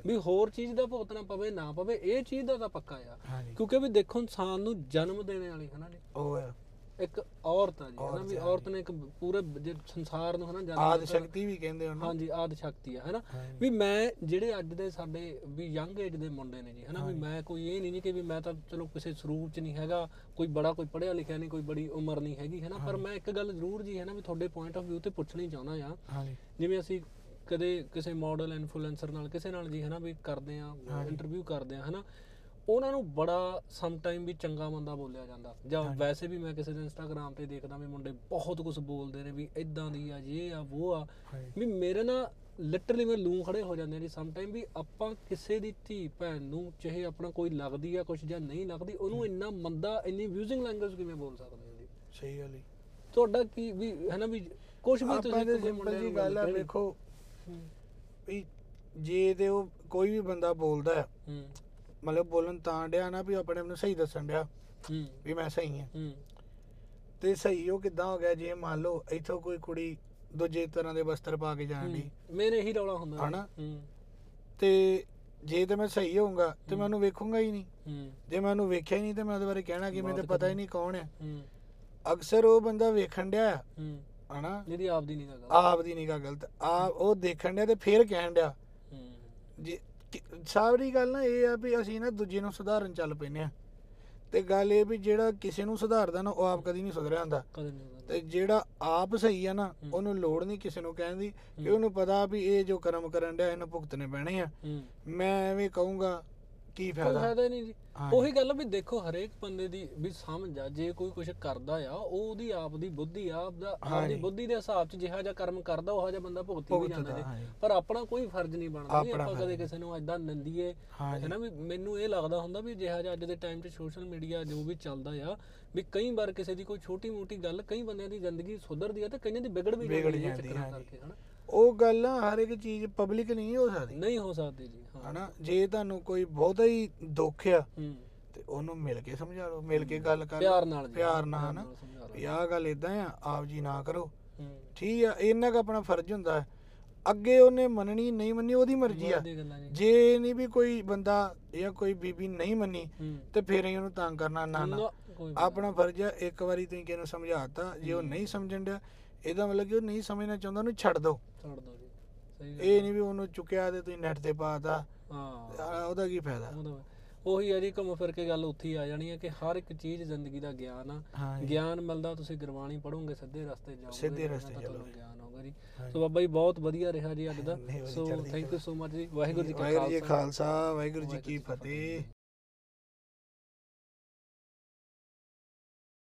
Speaker 2: ਵੀ ਹੋਰ ਚੀਜ਼ ਦਾ ਭੁਗਤਣਾ ਪਵੇ ਨਾ ਪਵੇ ਇਹ ਚੀਜ਼ ਦਾ ਤਾਂ ਪੱਕਾ ਆ। ਕਿਉਂਕਿ ਵੀ ਦੇਖੋ ਇਨਸਾਨ ਨੂੰ ਜਨਮ ਦੇਣੇ ਵਾਲੀ ਹਨਾ ਜੀ?
Speaker 1: ਉਹ ਹੈ
Speaker 2: ਇੱਕ ਔਰਤ ਆ ਜੀ ਹਨਾ ਵੀ ਔਰਤ ਨੇ ਇੱਕ ਪੂਰੇ ਜੇ ਸੰਸਾਰ ਨੂੰ ਹਨਾ ਜਨਮ
Speaker 1: ਆਦ। ਸ਼ਕਤੀ ਵੀ ਕਹਿੰਦੇ ਉਹਨੂੰ।
Speaker 2: ਹਾਂਜੀ ਆਦ ਸ਼ਕਤੀ ਆ ਹਨਾ। ਵੀ ਮੈਂ ਜਿਹੜੇ ਅੱਜ ਦੇ ਸਾਡੇ ਵੀ ਯੰਗ ਏਜ ਦੇ ਮੁੰਡੇ ਨੇ ਜੀ ਹਨਾ? ਵੀ ਮੈਂ ਕੋਈ ਇਹ ਨਹੀਂ ਕਿ ਵੀ ਮੈਂ ਤਾਂ ਚਲੋ ਕਿਸੇ ਸਰੂਪ ਚ ਨਹੀਂ ਹੈਗਾ ਕੋਈ ਬੜਾ ਕੋਈ ਪੜ੍ਹਿਆ ਲਿਖਿਆ ਨਹੀਂ ਕੋਈ ਬੜੀ ਉਮਰ ਨਹੀਂ ਹੈਗੀ ਹਨਾ? ਪਰ ਮੈਂ ਇੱਕ ਗੱਲ ਜ਼ਰੂਰ ਜੀ ਹਨਾ ਵੀ ਤੁਹਾਡੇ ਪੁਆਇੰਟ ਆਫ View ਤੇ ਪੁੱਛਣੀ ਚਾਹੁੰਦਾ ਆ
Speaker 1: ਹਾਂਜੀ।
Speaker 2: ਜਿਵੇਂ ਅਸੀਂ ਕਦੇ ਕਿਸੇ ਮਾਡਲ ਇਨਫਲੂਐਂਸਰ ਨਾਲ ਕਿਸੇ ਨਾਲ ਜੀ ਹਨਾ ਵੀ ਕਰਦੇ ਆ ਇੰਟਰਵਿਊ ਕਰਦੇ ਆ ਹਨਾ? ਉਹਨਾਂ ਨੂੰ ਬੜਾ ਸਮ ਟਾਈਮ ਵੀ ਚੰਗਾ ਮੰਦਾ ਬੋਲਿਆ ਜਾਂਦਾ। ਜਾਂ ਵੈਸੇ ਵੀ ਮੈਂ ਕਿਸੇ ਦੇ ਇੰਸਟਾਗ੍ਰam ਤੇ ਦੇਖਦਾ ਵੀ ਮੁੰਡੇ ਬਹੁਤ ਕੁਝ ਬੋਲਦੇ ਨੇ ਵੀ ਇਦਾਂ ਦੀ ਆ ਇਹ ਆ ਉਹ ਆ। ਵੀ ਮੇਰੇ ਨਾਲ ਲਿਟਰਲੀ ਮੈਂ ਲੂੰ ਖੜੇ ਹੋ ਜਾਂਦੇ ਆ ਜੀ ਸਮ ਟਾਈਮ ਵੀ ਆਪਾਂ ਕਿਸੇ ਦੀ ਧੀ ਭੈਣ ਨੂੰ ਚਾਹੇ ਆਪਣਾ ਕੋਈ ਲੱਗਦੀ ਆ ਕੁਝ ਜਾਂ ਨਹੀਂ ਲੱਗਦੀ ਉਹਨੂੰ ਇੰਨਾ ਮੰਦਾ ਇੰਨੀ ਅਬਿਊਜ਼ਿੰਗ ਲੈਂਗੁਏਜ ਕਿਵੇਂ ਬੋਲ ਸਕਦੇ ਹੋ ਜੀ?
Speaker 1: ਸਹੀ ਗੱਲ ਹੈ
Speaker 2: ਤੁਹਾਡਾ ਕੀ ਵੀ ਹੈ ਨਾ ਵੀ ਕੁਝ ਵੀ ਤੁਸੀਂ
Speaker 1: ਦੇ
Speaker 2: ਕਿਸੇ ਮੁੰਡੇ ਨੂੰ
Speaker 1: ਗੱਲ
Speaker 2: ਕਹਿਣੀ।
Speaker 1: ਵੇਖੋ ਵੀ ਜੇ ਤੇ ਉਹ ਕੋਈ ਵੀ ਬੰਦਾ ਬੋਲਦਾ ਹੂੰ। ਮਤਲਬ ਬੋਲਣ ਤਾਂ ਡਿਆ ਨਾ ਵੀ ਆਪਣੇ ਆਪ ਨੂੰ ਸਹੀ ਦੱਸਣ ਡਿਆ
Speaker 2: ਹੂੰ।
Speaker 1: ਵੀ ਮੈਂ ਸਹੀ ਹਾਂ।
Speaker 2: ਹੂੰ।
Speaker 1: ਤੇ ਸਹੀ ਉਹ ਕਿੱਦਾਂ ਹੋ ਗਿਆ? ਜੇ ਮੰਨ ਲਓ ਇੱਥੋਂ ਕੋਈ ਕੁੜੀ ਦੂਜੇ ਤਰ੍ਹਾਂ ਦੇ ਵਸਤਰ ਪਾ ਕੇ ਜਾਣ ਦੀ
Speaker 2: ਮੇਰੇ ਇਹੀ ਰੌਲਾ ਹੁੰਦਾ।
Speaker 1: ਹਨਾ?
Speaker 2: ਹੂੰ।
Speaker 1: ਤੇ ਜੇ ਤੇ ਮੈਂ ਸਹੀ ਹੋਊਂਗਾ ਤੇ ਮੈਂ ਉਹਨੂੰ ਵੇਖੂੰਗਾ ਹੀ ਨਹੀਂ।
Speaker 2: ਹੂੰ।
Speaker 1: ਜੇ ਮੈਂ ਉਹਨੂੰ ਵੇਖਿਆ ਹੀ ਨਹੀਂ ਤੇ ਮੈਂ ਉਹਦੇ ਬਾਰੇ ਕਹਿਣਾ ਕਿ ਮੈਨੂੰ ਤੇ ਪਤਾ ਹੀ ਨਹੀਂ ਕੌਣ ਹੈ
Speaker 2: ਹੂੰ।
Speaker 1: ਅਕਸਰ ਉਹ ਬੰਦਾ ਵੇਖਣ ਡਿਆ।
Speaker 2: ਹੂੰ।
Speaker 1: ਹਨਾ?
Speaker 2: ਜਿਹਦੀ ਆਪਦੀ ਨਹੀਂ ਗੱਲ।
Speaker 1: ਆਪ ਦੀ ਨਿਗਾਹ ਗਲਤ। ਆ ਉਹ ਦੇਖਣ ਡਿਆ ਤੇ ਫੇਰ ਕਹਿਣ ਡਿਆ।
Speaker 2: ਹੂੰ।
Speaker 1: ਜੇ ਸਾਰੀ ਗੱਲ ਨਾ ਇਹ ਆ ਵੀ ਅਸੀਂ ਨਾ ਦੂਜੇ ਨੂੰ ਸੁਧਾਰਨ ਚੱਲ ਪੈਨੇ ਆ ਤੇ ਗੱਲ ਇਹ ਵੀ ਜਿਹੜਾ ਕਿਸੇ ਨੂੰ ਸੁਧਾਰਦਾ ਨਾ ਉਹ ਆਪ ਕਦੀ ਨਹੀਂ ਸੁਧਰਿਆ ਹੁੰਦਾ।
Speaker 2: ਕਦੇ ਨਹੀਂ ਗੱਲ
Speaker 1: ਤੇ ਜਿਹੜਾ ਆਪ ਸਹੀ ਆ ਨਾ ਉਹਨੂੰ ਲੋੜ ਨਹੀਂ ਕਿਸੇ ਨੂੰ ਕਹਿਣ ਦੀ ਕਿ ਉਹਨੂੰ ਪਤਾ ਵੀ ਇਹ ਜੋ ਕਰਮ ਕਰਨ ਡਿਆ ਇਹਨੂੰ ਭੁਗਤਣੇ ਪੈਣੇ ਆ। ਮੈਂ ਐਵੇਂ ਕਹੂੰਗਾ ਕੀ
Speaker 2: ਕੋਈ
Speaker 1: ਫਾਇਦਾ
Speaker 2: ਫਾਇਦਾ ਹੀ ਨਹੀਂ ਜੀ
Speaker 1: ਹਾਂ।
Speaker 2: ਉਹੀ ਗੱਲ ਆ ਵੀ ਦੇਖੋ ਹਰੇਕ ਬੰਦੇ ਦੀ ਵੀ ਸਮਝ ਆ ਜੇ ਕੋਈ ਕੁਝ ਕਰਦਾ ਆ ਉਹ ਉਹਦੀ ਆਪ ਦੀ ਬੁੱਧੀ ਆ ਆਪਦਾ ਆਪਦੀ
Speaker 1: ਹਾਂਜੀ।
Speaker 2: ਬੁੱਧੀ ਦੇ ਹਿਸਾਬ 'ਚ ਜਿਹੜਾ ਜਿਹਾ ਕਰਮ ਕਰਦਾ ਉਹ ਜਿਹਾ ਬੰਦਾ ਭੁਗਤੀ ਵੀ ਜਾਂਦਾ
Speaker 1: ਭੁਗਤਦਾ,
Speaker 2: ਜੀ
Speaker 1: ਹਾਂਜੀ।
Speaker 2: ਪਰ ਆਪਣਾ ਕੋਈ ਫਰਜ਼ ਨਹੀਂ ਬਣਦਾ ਜੀ
Speaker 1: ਆਪਣਾ
Speaker 2: ਆਪਾਂ ਕਦੇ ਕਿਸੇ ਨੂੰ ਐਦਾਂ ਨੰਦੀਏ
Speaker 1: ਹਾਂਜੀ।
Speaker 2: ਹੈ ਨਾ ਵੀ ਮੈਨੂੰ ਇਹ ਲੱਗਦਾ ਹੁੰਦਾ ਵੀ ਜਿਹੜਾ ਜਿਹਾ ਅੱਜ ਦੇ ਟਾਈਮ 'ਚ ਸੋਸ਼ਲ ਮੀਡੀਆ ਜੋ ਵੀ ਚੱਲਦਾ ਆ ਵੀ ਕਈ ਵਾਰ ਕਿਸੇ ਦੀ ਕੋਈ ਛੋਟੀ ਮੋਟੀ ਗੱਲ ਕਈ ਬੰਦਿਆਂ ਦੀ ਜ਼ਿੰਦਗੀ ਸੁਧਰਦੀ ਆ ਤੇ ਕਈਆਂ ਦੀ ਵਿਗੜ ਵੀ
Speaker 1: ਵਿਗੜ
Speaker 2: ਜਾਂਦੀ ਹੈ
Speaker 1: ਜਾਂਦੀ,
Speaker 2: ਚੱਕਰਾਂ
Speaker 1: ਹਾਂਜੀ।
Speaker 2: ਕਰਕੇ ਹਨਾ
Speaker 1: ਉਹ ਗੱਲ ਨਾ ਹਰ ਇੱਕ ਚੀਜ਼ ਪਬਲਿਕ ਨਹੀਂ ਹੋ ਸਕਦੀ।
Speaker 2: ਨਹੀਂ ਹੋ ਸਕਦੀ ਜੀ ਹਾਂ।
Speaker 1: ਹਨਾ? ਜੇ ਤੁਹਾਨੂੰ ਕੋਈ ਬਹੁਤਾ ਹੀ ਦੁੱਖ ਆ
Speaker 2: ਹੂੰ।
Speaker 1: ਤੇ ਉਹਨੂੰ ਮਿਲ ਕੇ ਸਮਝਾ ਲਓ ਮਿਲ ਕੇ ਗੱਲ ਕਰ ਲਓ।
Speaker 2: ਪਿਆਰ ਨਾਲ ਜੀ
Speaker 1: ਪਿਆਰ ਨਾਲ ਹਨਾ?
Speaker 2: ਸਮਝਾ ਲਓ।
Speaker 1: ਵੀ ਆਹ ਗੱਲ ਇਦਾਂ ਆ ਆਪ ਜੀ ਨਾ ਕਰੋ।
Speaker 2: ਹੂੰ।
Speaker 1: ਠੀਕ ਆ ਇੰਨਾ ਕੁ ਆਪਣਾ ਫਰਜ਼ ਹੁੰਦਾ ਹੈ। ਅੱਗੇ ਉਹਨੇ ਮੰਨਣੀ ਨਹੀਂ ਮੰਨੀ ਉਹਦੀ ਮਰਜ਼ੀ ਆ।
Speaker 2: ਬਹੁਤ ਦੀਆਂ ਗੱਲਾਂ ਜੀ।
Speaker 1: ਜੇ ਨਹੀਂ ਵੀ ਕੋਈ ਬੰਦਾ ਜਾਂ ਕੋਈ ਬੀਬੀ ਨਹੀਂ ਮੰਨੀ
Speaker 2: ਹੂੰ।
Speaker 1: ਤੇ ਫਿਰ ਹੀ ਉਹਨੂੰ ਤੰਗ ਕਰਨਾ ਨਾ ਨਾ।
Speaker 2: ਕੋਈ ਵੀ
Speaker 1: ਆਪਣਾ ਫਰਜ਼ ਆ ਇੱਕ ਵਾਰੀ ਤੁਸੀਂ ਕਿਸੇ ਨੂੰ ਸਮਝਾਤਾ ਜੇ ਉਹ ਨਹੀਂ ਸਮਝਣ ਡਿਆ ਇਹਦਾ ਮਤਲਬ ਕਿ ਉਹ ਨਹੀਂ ਸਮਝਣਾ ਚਾਹੁੰਦਾ ਉਹਨੂੰ ਛੱਡ ਦਿਓ
Speaker 2: ਛੱਡ ਦੋ ਜੀ। ਸਹੀ ਗੱਲ
Speaker 1: ਇਹ ਨਹੀਂ ਵੀ ਉਹਨੂੰ ਚੁੱਕਿਆ ਤੇ ਤੁਸੀਂ ਨੈਟ ਤੇ ਪਾਤਾ
Speaker 2: ਹਾਂ।
Speaker 1: ਉਹਦਾ ਕੀ ਫਾਇਦਾ?
Speaker 2: ਉਹੀ ਆ ਜੀ ਘੁੰਮ ਫਿਰ ਕੇ ਗੱਲ ਉੱਥੇ ਹੀ ਆ ਜਾਣੀ ਹੈ ਕਿ ਹਰ ਇੱਕ ਚੀਜ਼ ਜ਼ਿੰਦਗੀ ਦਾ ਗਿਆਨ ਆ।
Speaker 1: ਹਾਂ
Speaker 2: ਗਿਆਨ ਮਿਲਦਾ ਤੁਸੀਂ ਗੁਰਬਾਣੀ ਪੜੋਗੇ ਸਿੱਧੇ ਰਸਤੇ ਜਾਓਗੇ
Speaker 1: ਸਿੱਧੇ ਰਸਤੇ ਚੱਲੋਗੇ।
Speaker 2: ਗਿਆਨ ਹੋਊਗਾ ਜੀ। ਸੋ ਬਾਬਾ ਜੀ ਬਹੁਤ ਵਧੀਆ ਰਿਹਾ ਜੀ ਅੱਜ ਦਾ। So thank you so much ਜੀ। ਵਾਹਿਗੁਰੂ ਜੀ ਕਾ
Speaker 1: ਖਾਲਸਾ। ਵਾਹਿਗੁਰੂ ਜੀ ਕੀ ਫਤਿਹ।